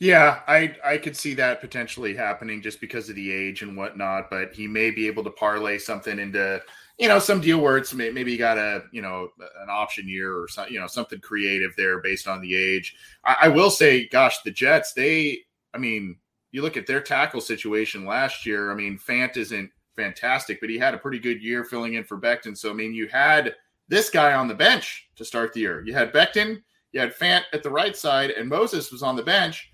Yeah, I I could see that potentially happening just because of the age and whatnot. But he may be able to parlay something into you know some deal where it's maybe you got a you know an option year or something you know something creative there based on the age. I, I will say, gosh, the Jets they I mean you look at their tackle situation last year. I mean Fant isn't fantastic, but he had a pretty good year filling in for Becton. So I mean you had this guy on the bench to start the year. You had Becton, you had Fant at the right side, and Moses was on the bench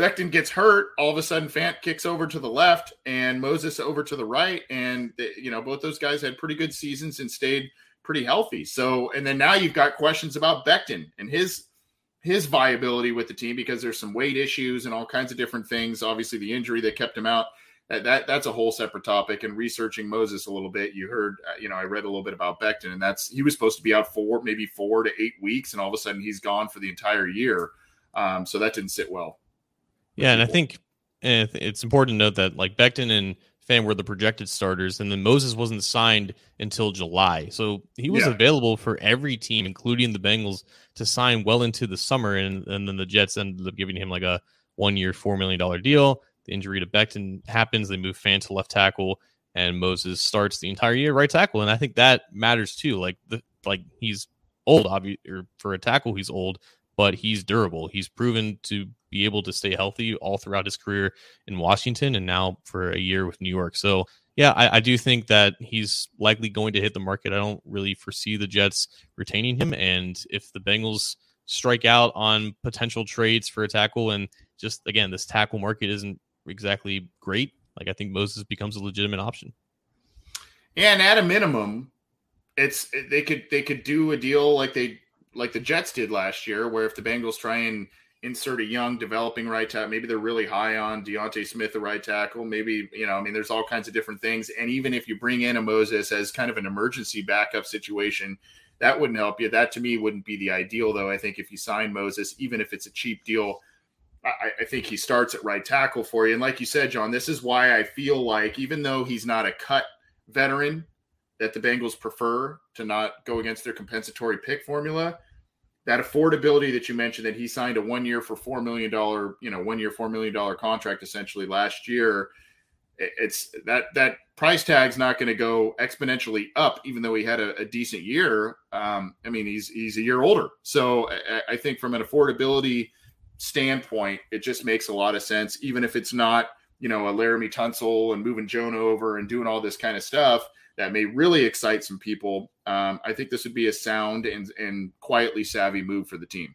Becton gets hurt, all of a sudden Fant kicks over to the left and Moses over to the right, and they, you know both those guys had pretty good seasons and stayed pretty healthy. So, and then now you've got questions about Becton and his his viability with the team because there's some weight issues and all kinds of different things. Obviously, the injury that kept him out. That, that that's a whole separate topic. And researching Moses a little bit, you heard, uh, you know, I read a little bit about Becton, and that's he was supposed to be out for maybe four to eight weeks, and all of a sudden he's gone for the entire year. Um, so that didn't sit well yeah, and I think it's important to note that like Becton and Fant were the projected starters, and then Moses wasn't signed until July, so he was yeah. available for every team, including the Bengals, to sign well into the summer, and, and then the Jets ended up giving him like a one-year, four million dollar deal. The injury to Becton happens; they move Fant to left tackle, and Moses starts the entire year right tackle, and I think that matters too. Like the like he's old, obviously, or for a tackle, he's old, but he's durable. He's proven to be able to stay healthy all throughout his career in Washington and now for a year with New York. So, yeah, I, I, do think that he's likely going to hit the market. I don't really foresee the Jets retaining him. And if the Bengals strike out on potential trades for a tackle, and just again, this tackle market isn't exactly great, like I think Moses becomes a legitimate option. Yeah, and at a minimum, it's they could they could do a deal like they like the Jets did last year, where if the Bengals try and insert a young developing right tackle, maybe they're really high on D'Ante Smith, the right tackle. Maybe, you know, I mean, there's all kinds of different things. And even if you bring in a Moses as kind of an emergency backup situation, that wouldn't help you. That to me wouldn't be the ideal, though. I think if you sign Moses, even if it's a cheap deal, I, I think he starts at right tackle for you. And like you said, John, this is why I feel like even though he's not a cut veteran, that the Bengals prefer to not go against their compensatory pick formula. That affordability that you mentioned that he signed a one year for four million dollar, you know, one year four million dollar contract essentially last year. It's that that price tag's not going to go exponentially up, even though he had a, a decent year. Um, I mean, he's he's a year older, so I, I think from an affordability standpoint, it just makes a lot of sense, even if it's not you know a Laremy Tunsil and moving Jonah over and doing all this kind of stuff that may really excite some people. Um, I think this would be a sound and, and quietly savvy move for the team.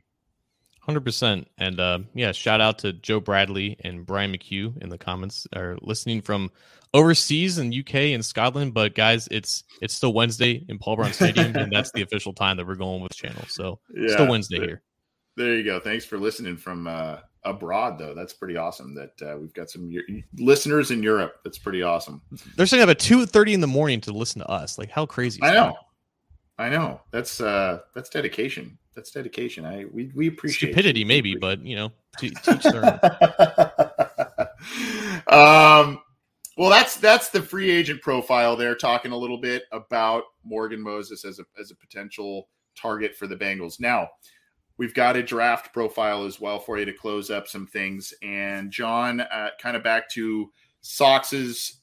100%. And uh, yeah, shout out to Joe Bradley and Brian McHugh in the comments are listening from overseas in UK and Scotland. But guys, it's it's still Wednesday in Paul Brown Stadium, and that's the official time that we're going with the channel. So yeah, still Wednesday here. There you go. Thanks for listening from uh, abroad though. That's pretty awesome. That uh, we've got some listeners in Europe. That's pretty awesome. They're saying up at two thirty in the morning to listen to us. Like how crazy? I know. That? I know. That's uh that's dedication. That's dedication. I we we appreciate stupidity you. maybe, but you know, teach their um. Well, that's that's the free agent profile there. Talking a little bit about Morgan Moses as a as a potential target for the Bengals. Now, We've got a draft profile as well for you to close up some things. And John, uh, kind of back to Sox's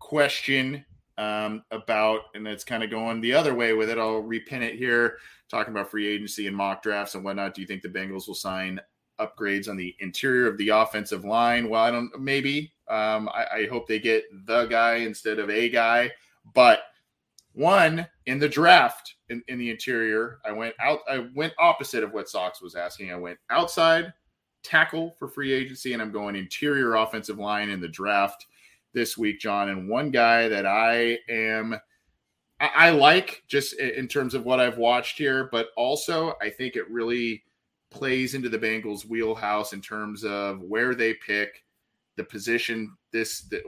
question um, about, and it's kind of going the other way with it. I'll repin it here, talking about free agency and mock drafts and whatnot. Do you think the Bengals will sign upgrades on the interior of the offensive line? Well, I don't. Maybe. Um, I, I hope they get the guy instead of a guy, but one in the draft in, in the interior, I went out. I went opposite of what Sox was asking. I went outside tackle for free agency, and I'm going interior offensive line in the draft this week, John. And one guy that I am. I, like just in terms of what I've watched here, but also I think it really plays into the Bengals' wheelhouse in terms of where they pick the position. This the,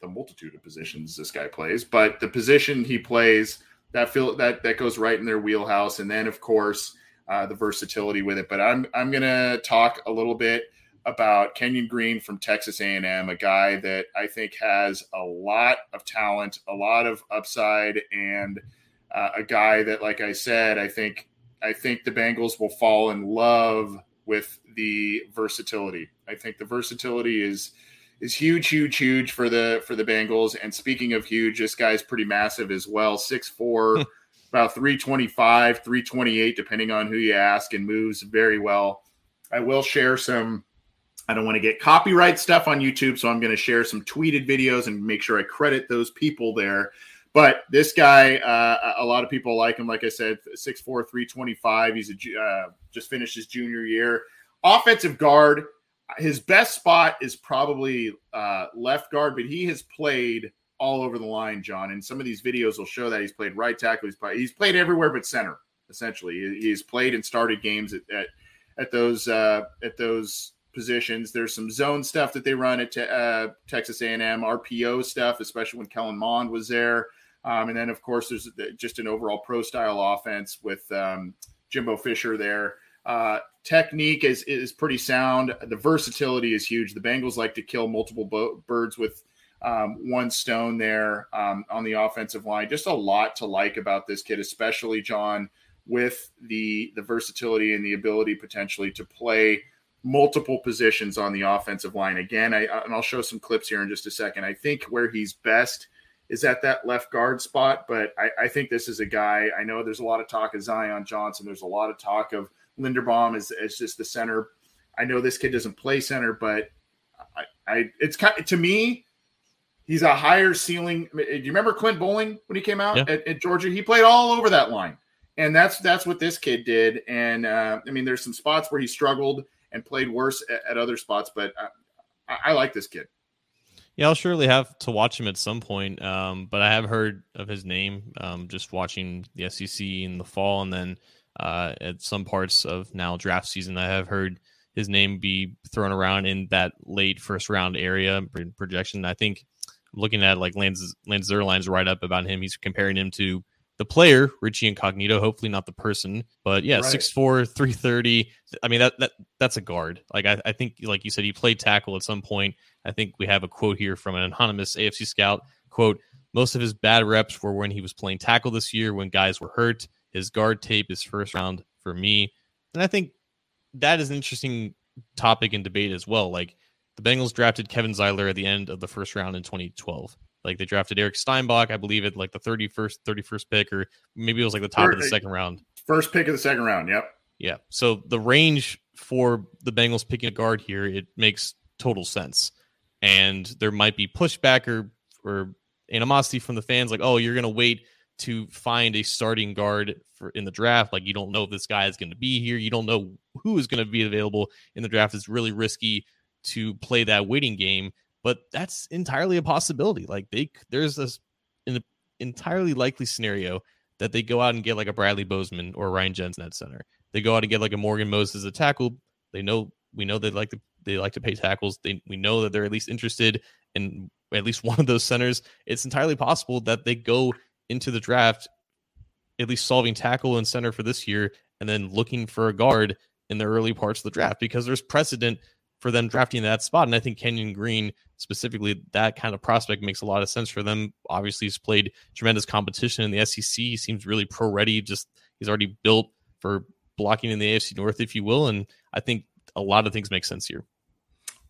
the multitude of positions this guy plays, but the position he plays that feel that that goes right in their wheelhouse. And then of course uh, the versatility with it. But I'm I'm gonna talk a little bit about Kenyon Green from Texas A&M, a guy that I think has a lot of talent, a lot of upside, and uh, a guy that, like I said, I think I think the Bengals will fall in love with the versatility. I think the versatility is is huge, huge, huge for the for the Bengals. And speaking of huge, this guy's pretty massive as well. Six four, about 325, 328, depending on who you ask, and moves very well. I will share some. I don't want to get copyright stuff on YouTube, so I'm going to share some tweeted videos and make sure I credit those people there. But this guy, uh, a lot of people like him. Like I said, 6'4, 325. He's a, uh, just finished his junior year. Offensive guard, his best spot is probably uh, left guard, but he has played all over the line, John. And some of these videos will show that he's played right tackle. He's played, he's played everywhere but center. Essentially, he's played and started games at at, at those uh, at those positions. There's some zone stuff that they run at te- uh, Texas A&M, RPO stuff, especially when Kellen Mond was there. Um, and then, of course, there's just an overall pro style offense with um, Jimbo Fisher there. Uh, technique is is pretty sound. The versatility is huge. The Bengals like to kill multiple bo- birds with um, one stone there um, on the offensive line. Just a lot to like about this kid, especially John, with the the versatility and the ability potentially to play multiple positions on the offensive line. Again, I and I'll show some clips here in just a second. I think where he's best is at that left guard spot, but I, I think this is a guy. I know there's a lot of talk of Zion Johnson. There's a lot of talk of Linderbaum is, is just the center. I know this kid doesn't play center, but I, I it's kind of, to me, he's a higher ceiling. Do you remember Clint Boling when he came out yeah. at, at, Georgia? He played all over that line, and that's that's what this kid did. And uh, I mean, there's some spots where he struggled and played worse at, at other spots, but I, I, like this kid. Yeah, I'll surely have to watch him at some point. Um, but I have heard of his name um, just watching the SEC in the fall, and then uh, at some parts of now draft season. I have heard his name be thrown around in that late first round area projection. I think I'm looking at like Lance Lance Zierlein's write up about him. He's comparing him to the player Richie Incognito, hopefully not the person, but yeah, six four, three thirty. I mean that that that's a guard. Like I, I think, like you said, he played tackle at some point. I think we have a quote here from an anonymous AFC scout. Quote: Most of his bad reps were when he was playing tackle this year when guys were hurt. His guard tape is first round for me. And I think that is an interesting topic and debate as well. Like the Bengals drafted Kevin Zeitler at the end of the first round in 2012. Like they drafted Eric Steinbach, I believe, at like the 31st, 31st pick, or maybe it was like the top first, of the second round. First pick of the second round. Yep. Yeah. So the range for the Bengals picking a guard here, it makes total sense. And there might be pushback or or animosity from the fans, like, oh, you're gonna wait to find a starting guard for in the draft. Like you don't know if this guy is going to be here. You don't know who is going to be available in the draft. It's really risky to play that waiting game, but that's entirely a possibility. Like they there's this an entirely likely scenario that they go out and get like a Bradley Bozeman or Ryan Jensen at center. They go out and get like a Morgan Moses a tackle. They know we know they like to they like to pay tackles. They we know that they're at least interested in at least one of those centers. It's entirely possible that they go into the draft, at least solving tackle and center for this year, and then looking for a guard in the early parts of the draft because there's precedent for them drafting that spot. And I think Kenyon Green, specifically, that kind of prospect makes a lot of sense for them. Obviously, he's played tremendous competition in the SEC. He seems really pro ready. Just he's already built for blocking in the AFC North, if you will. And I think a lot of things make sense here.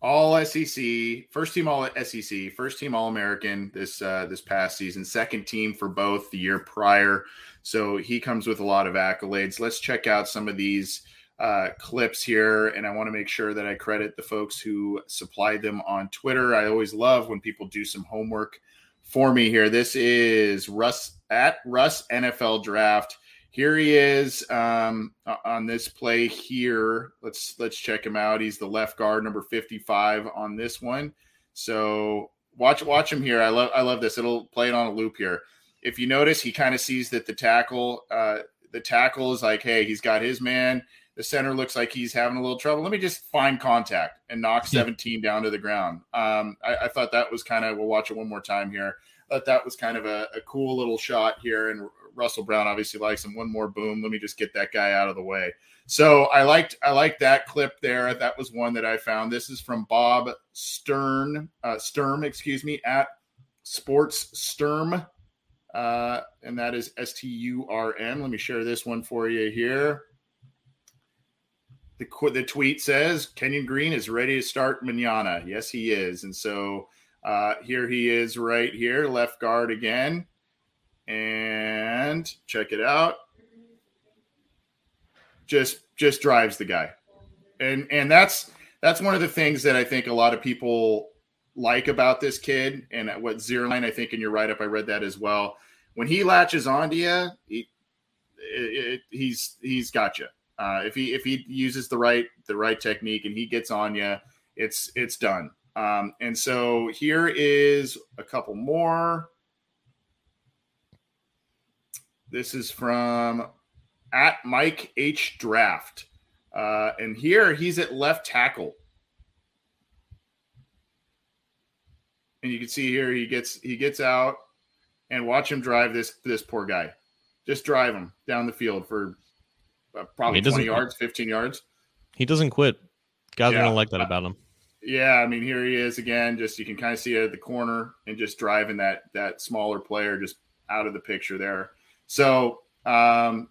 All SEC, first team all SEC, first team All American this uh, this past season, second team for both the year prior. So he comes with a lot of accolades. Let's check out some of these uh, clips here, and I want to make sure that I credit the folks who supplied them on Twitter. I always love when people do some homework for me here. This is Russ at Russ NFL Draft. Here he is um, on this play here. Let's let's check him out. He's the left guard, number fifty-five on this one. So watch watch him here. I love I love this. It'll play it on a loop here. If you notice, he kind of sees that the tackle uh, the tackle is like, hey, he's got his man. The center looks like he's having a little trouble. Let me just find contact and knock 17 down to the ground. Um, I, I, thought that was kind of, we'll watch it one more time here. I thought that was kind of a, a cool little shot here. And Russell Brown obviously likes him. One more boom. Let me just get that guy out of the way. So I liked I liked that clip there. That was one that I found. This is from Bob Stern, uh, Sturm, excuse me, at Sports Sturm, uh, and that is S T U R M. Let me share this one for you here. The the tweet says Kenyon Green is ready to start manana. Yes, he is, and so uh, here he is right here, left guard again and check it out. Just just drives the guy. And and that's that's one of the things that I think a lot of people like about this kid and what Zierlein, I think in your write up, I read that as well. When he latches on to you, he, it, it, he's he's got you. Uh, if he if he uses the right the right technique and he gets on you, it's it's done. Um, and so here is a couple more. This is from at Mike H Draft. Uh, and here he's at left tackle. And you can see here he gets he gets out and watch him drive this this poor guy. Just drive him down the field for uh, probably 20 yards, 15 yards. He doesn't quit. Guys yeah. are gonna like that about him. Yeah, I mean, here he is again. Just you can kind of see it at the corner and just driving that that smaller player just out of the picture there. So um,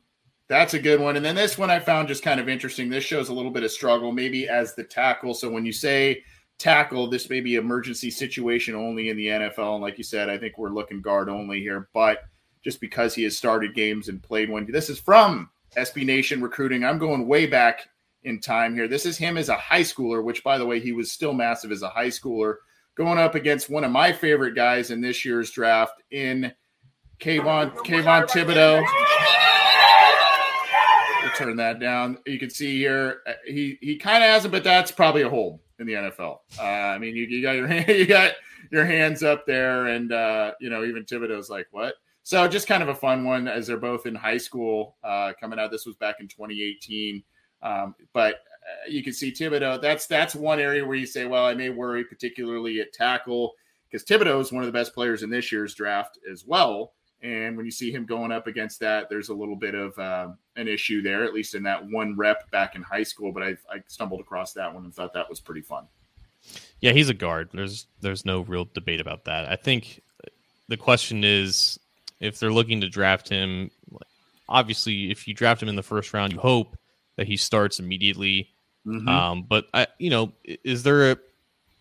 that's a good one. And then this one I found just kind of interesting. This shows a little bit of struggle, maybe as the tackle. So when you say tackle, this may be emergency situation only in the NFL. And like you said, I think we're looking guard only here. But just because he has started games and played one, this is from SB Nation recruiting. I'm going way back in time here. This is him as a high schooler, which by the way, he was still massive as a high schooler, going up against one of my favorite guys in this year's draft in Kayvon Kayvon Thibodeaux. We'll turn that down. You can see here uh, he he kind of has it, but that's probably a hold in the NFL. Uh, I mean, you, you got your hand, you got your hands up there, and uh, you know even Thibodeaux's like what. So just kind of a fun one as they're both in high school uh, coming out. This was back in 2018, um, but uh, you can see Thibodeaux. That's that's one area where you say, well, I may worry particularly at tackle because Thibodeaux is one of the best players in this year's draft as well. And when you see him going up against that, there's a little bit of uh, an issue there, at least in that one rep back in high school. But I, I stumbled across that one and thought that was pretty fun. Yeah, he's a guard. There's there's no real debate about that. I think the question is if they're looking to draft him. Obviously, if you draft him in the first round, you hope that he starts immediately. Mm-hmm. Um, but I, you know, is there a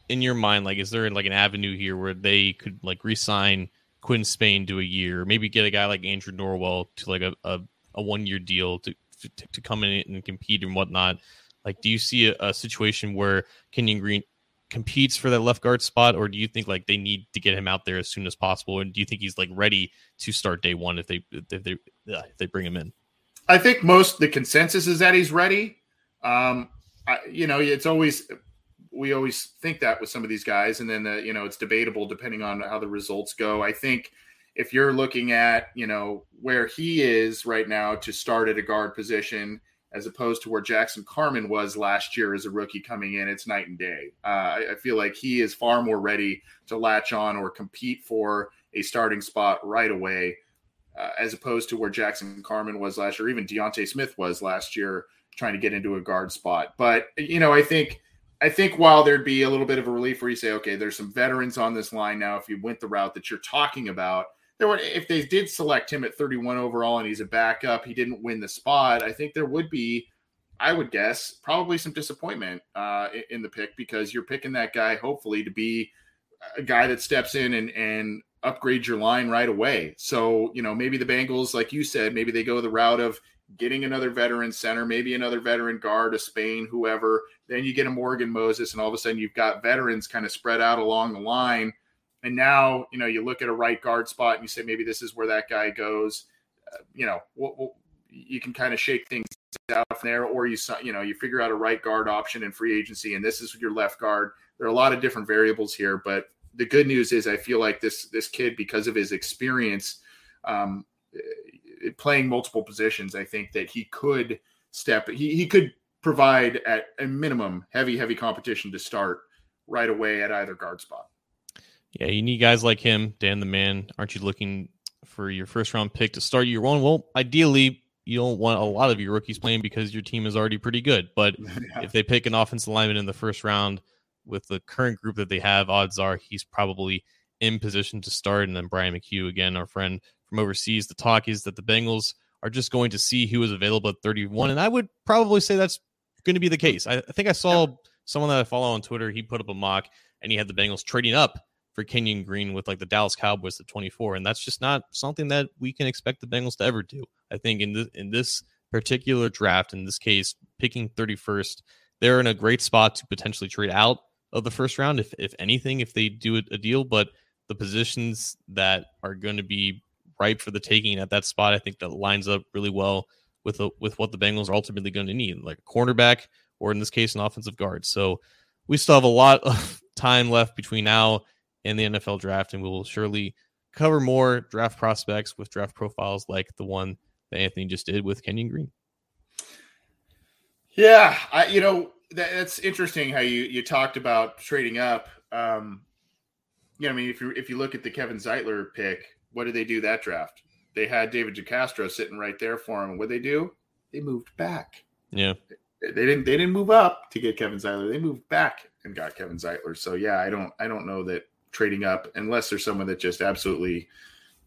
in your mind like is there like an avenue here where they could like resign Quinn Spain to a year, maybe get a guy like Andrew Norwell to like a, a, a one year deal to, to, to come in and compete and whatnot. Like, do you see a, a, situation where Kenyon Green competes for that left guard spot, or do you think like they need to get him out there as soon as possible? And do you think he's like ready to start day one if they if they if they bring him in? I think most the consensus is that he's ready. Um, I, you know, it's always we always think that with some of these guys, and then the, you know it's debatable depending on how the results go. I think if you're looking at you know where he is right now to start at a guard position as opposed to where Jackson Carman was last year as a rookie coming in, it's night and day. Uh, I, I, feel like he is far more ready to latch on or compete for a starting spot right away, uh, as opposed to where Jackson Carman was last year, even D'Ante Smith was last year, trying to get into a guard spot. But you know, I think I think while there'd be a little bit of a relief where you say, okay, there's some veterans on this line now. If you went the route that you're talking about, there would if they did select him at 31 overall and he's a backup, he didn't win the spot. I think there would be I would guess probably some disappointment uh, in the pick because you're picking that guy hopefully to be a guy that steps in and and upgrades your line right away. So you know maybe the Bengals, like you said, maybe they go the route of getting another veteran center, maybe another veteran guard, a Spain, whoever. Then you get a Morgan Moses, and all of a sudden you've got veterans kind of spread out along the line. And now you know you look at a right guard spot and you say maybe this is where that guy goes. Uh, you know, we'll, we'll, you can kind of shake things out from there, or you you know you figure out a right guard option in free agency, and this is your left guard. There are a lot of different variables here, but the good news is I feel like this this kid, because of his experience um, playing multiple positions, I think that he could step. He he could provide at a minimum heavy heavy competition to start right away at either guard spot. Yeah, you need guys like him, Dan the man. Aren't you looking for your first round pick to start year one? Well, ideally, you don't want a lot of your rookies playing because your team is already pretty good. But yeah. if they pick an offensive lineman in the first round with the current group that they have, odds are he's probably in position to start. And then Brian McHugh, again, our friend from overseas, the talk is that the Bengals are just going to see who is available at 31. And I would probably say that's going to be the case. I, I think I saw yeah. someone that I follow on Twitter, he put up a mock and he had the Bengals trading up for Kenyon Green with like the Dallas Cowboys at 24, and that's just not something that we can expect the Bengals to ever do. I think in this in this particular draft, in this case, picking 31st, they're in a great spot to potentially trade out of the first round, if if anything, if they do a deal. But the positions that are going to be ripe for the taking at that spot, I think that lines up really well with a, with what the Bengals are ultimately going to need, like a cornerback or in this case, an offensive guard. So we still have a lot of time left between now and the NFL draft, and we will surely cover more draft prospects with draft profiles like the one that Anthony just did with Kenyon Green. Yeah, I, you know that, that's interesting how you you talked about trading up. Um, you know, I mean, if you if you look at the Kevin Zeitler pick, what did they do that draft? They had David DeCastro sitting right there for him. What did they do? They moved back. Yeah, they, they didn't they didn't move up to get Kevin Zeitler. They moved back and got Kevin Zeitler. So yeah, I don't I don't know that trading up unless there's someone that just absolutely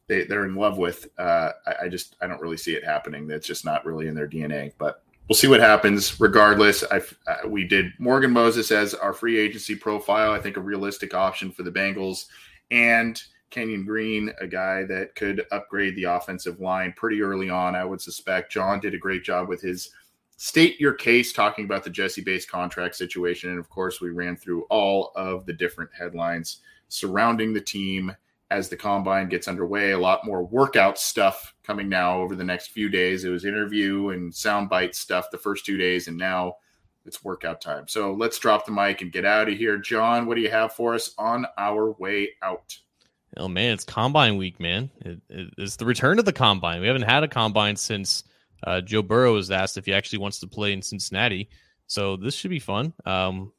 they, they're in love with. Uh, I, I, just I don't really see it happening. That's just not really in their DNA. But we'll see what happens. Regardless, I uh, we did Morgan Moses as our free agency profile. I think a realistic option for the Bengals and Kenyon Green, a guy that could upgrade the offensive line pretty early on. I would suspect John did a great job with his state your case talking about the Jessie Bates contract situation. And of course, we ran through all of the different headlines surrounding the team as the combine gets underway. A lot more workout stuff coming now over the next few days. It was interview and soundbite stuff the first two days, and now it's workout time. So let's drop the mic and get out of here. John, what do you have for us on our way out? Oh man, it's combine week, man. It, it, it's the return of the combine. We haven't had a combine since uh, Joe Burrow was asked if he actually wants to play in Cincinnati. So this should be fun. Um,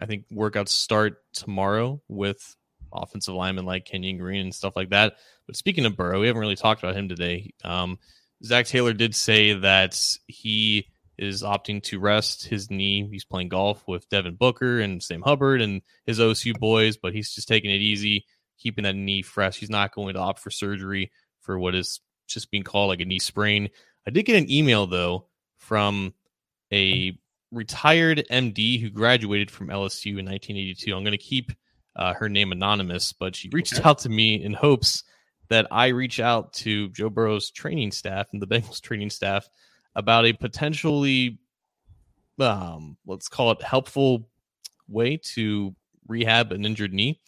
I think workouts start tomorrow with offensive linemen like Kenyon Green and stuff like that. But speaking of Burrow, we haven't really talked about him today. Um, Zac Taylor did say that he is opting to rest his knee. He's playing golf with Devin Booker and Sam Hubbard and his OSU boys, but he's just taking it easy, keeping that knee fresh. He's not going to opt for surgery for what is just being called like a knee sprain. I did get an email though from a retired MD who graduated from LSU in 1982. I'm going to keep uh, her name anonymous, but she reached okay. out to me in hopes that I reach out to Joe Burrow's training staff and the Bengals training staff about a potentially, um, let's call it helpful way to rehab an injured knee.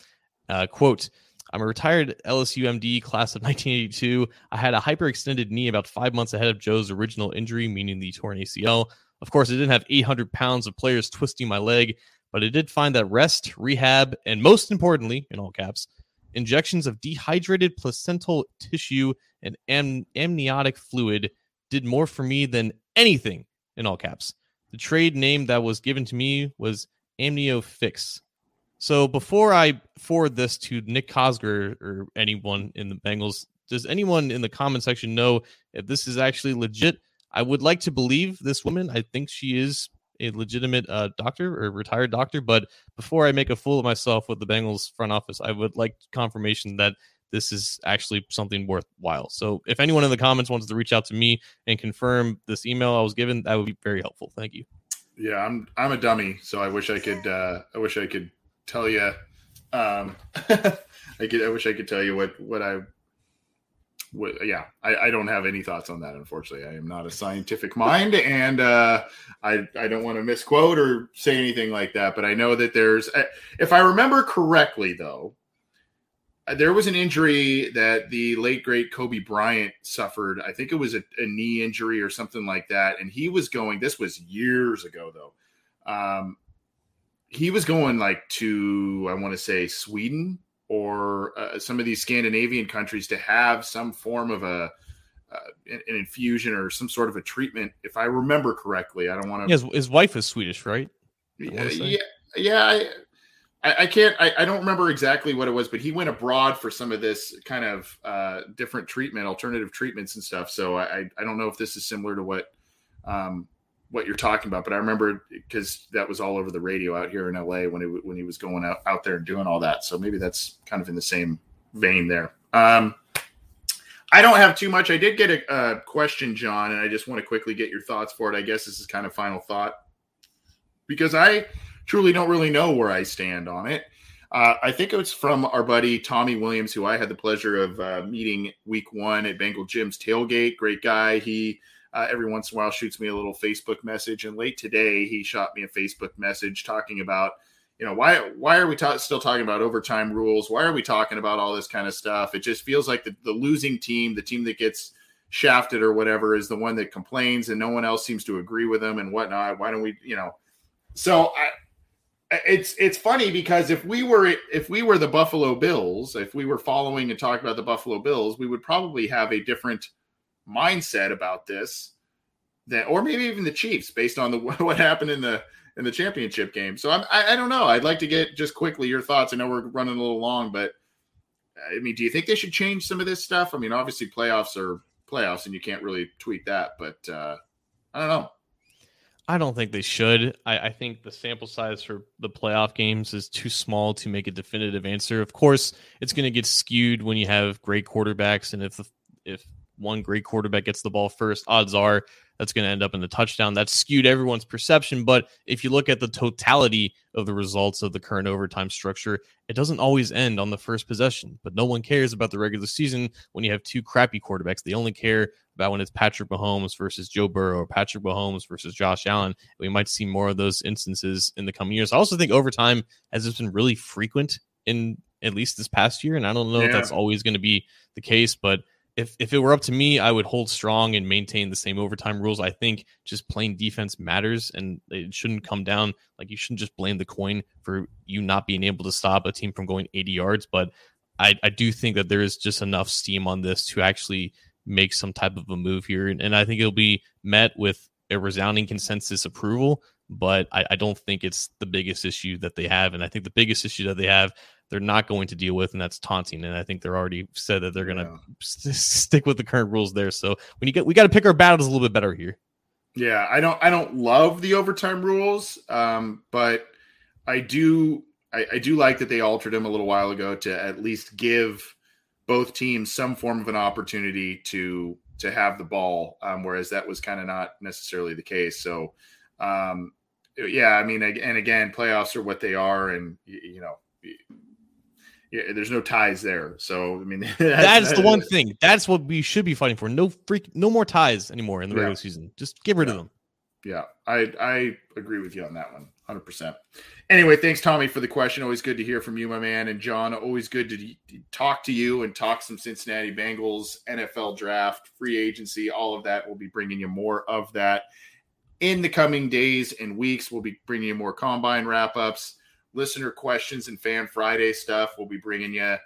Uh, quote, I'm a retired LSU MD class of 1982. I had a hyperextended knee about five months ahead of Joe's original injury, meaning the torn ACL. Of course, I didn't have 800 pounds of players twisting my leg, but I did find that rest, rehab, and most importantly, in all caps, injections of dehydrated placental tissue and am- amniotic fluid did more for me than anything, in all caps. The trade name that was given to me was AmnioFix. So before I forward this to Nick Cosgray or anyone in the Bengals, does anyone in the comment section know if this is actually legit? I would like to believe this woman. I think she is a legitimate uh, doctor or retired doctor. But before I make a fool of myself with the Bengals front office, I would like confirmation that this is actually something worthwhile. So if anyone in the comments wants to reach out to me and confirm this email I was given, that would be very helpful. Thank you. Yeah, I'm I'm a dummy, so I wish I could uh I wish I could tell you um I could I wish I could tell you what what I what, yeah, I, I don't have any thoughts on that. Unfortunately, I am not a scientific mind, and uh, I I don't want to misquote or say anything like that. But I know that there's, if I remember correctly, though, there was an injury that the late great Kobe Bryant suffered. I think it was a, a knee injury or something like that, and he was going. This was years ago, though. Um, he was going like to I want to say Sweden or uh, some of these Scandinavian countries to have some form of a uh, an, infusion or some sort of a treatment. If I remember correctly, I don't want to. His, his wife is Swedish, right? Yeah, yeah, yeah. I, I, can't. I, I, don't remember exactly what it was, but he went abroad for some of this kind of uh, different treatment, alternative treatments and stuff. So I, I don't know if this is similar to what um, what you're talking about, but I remember because that was all over the radio out here in LA when it when he was going out, out there and doing all that. So maybe that's kind of in the same vein there. Um, I don't have too much. I did get a, a, question, John, and I just want to quickly get your thoughts for it. I guess this is kind of final thought because I truly don't really know where I stand on it. Uh, I think it was from our buddy Tommy Williams, who I had the pleasure of uh, meeting week one at Bengal Jim's tailgate. Great guy. He uh, every once in a while shoots me a little Facebook message. And late today, he shot me a Facebook message talking about, you know, why why are we ta- still talking about overtime rules? Why are we talking about all this kind of stuff? It just feels like the, the losing team, the team that gets shafted or whatever, is the one that complains, and no one else seems to agree with them and whatnot. Why don't we, you know? So I, it's it's funny because if we were if we were the Buffalo Bills, if we were following and talking about the Buffalo Bills, we would probably have a different mindset about this that, or maybe even the Chiefs, based on the what happened in the in the championship game. So I'm, I, I don't know. I'd like to get just quickly your thoughts. I know we're running a little long, but I mean, do you think they should change some of this stuff? I mean, obviously playoffs are playoffs, and you can't really tweak that. But uh, I don't know. I don't think they should. I, I, think the sample size for the playoff games is too small to make a definitive answer. Of course, it's going to get skewed when you have great quarterbacks, and if if one great quarterback gets the ball first, odds are that's going to end up in the touchdown. That's skewed everyone's perception. But if you look at the totality of the results of the current overtime structure, it doesn't always end on the first possession. But no one cares about the regular season when you have two crappy quarterbacks. They only care about when it's Patrick Mahomes versus Joe Burrow or Patrick Mahomes versus Josh Allen. We might see more of those instances in the coming years. I also think overtime has just been really frequent in at least this past year. And I don't know yeah. if that's always going to be the case, but if if it were up to me, I would hold strong and maintain the same overtime rules. I think just playing defense matters, and it shouldn't come down like you shouldn't just blame the coin for you not being able to stop a team from going 80 yards. But I, I do think that there is just enough steam on this to actually make some type of a move here, and, and I think it'll be met with a resounding consensus approval. But I, I don't think it's the biggest issue that they have, and I think the biggest issue that they have they're not going to deal with, and that's taunting. And I think they're already said that they're going to yeah. st- stick with the current rules there. So when you get, we got to pick our battles a little bit better here. Yeah, I don't, I don't love the overtime rules, um, but I do, I, I do like that they altered them a little while ago to at least give both teams some form of an opportunity to to have the ball, um, whereas that was kind of not necessarily the case. So, um, yeah, I mean, and again, playoffs are what they are, and you know, yeah, there's no ties there. So I mean, that is the one thing. That's what we should be fighting for. No freak, no more ties anymore in the yeah. regular season. Just get rid yeah. of them. Yeah, I I agree with you on that one, hundred percent. Anyway, thanks Tommy for the question. Always good to hear from you, my man, and John. Always good to talk to you and talk some Cincinnati Bengals NFL draft, free agency, all of that. We'll be bringing you more of that in the coming days and weeks. We'll be bringing you more combine wrap ups listener questions and fan Friday stuff. We'll be bringing you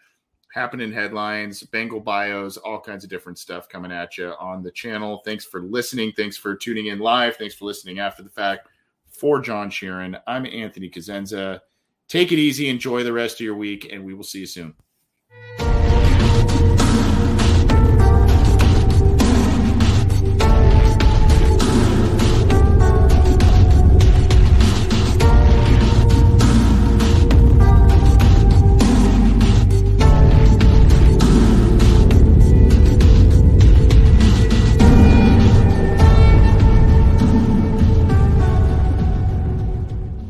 happening headlines, Bengal bios, all kinds of different stuff coming at you on the channel. Thanks for listening. Thanks for tuning in live. Thanks for listening after the fact. For John Sheeran, I'm Anthony Cosenza. Take it easy. Enjoy the rest of your week, and we will see you soon.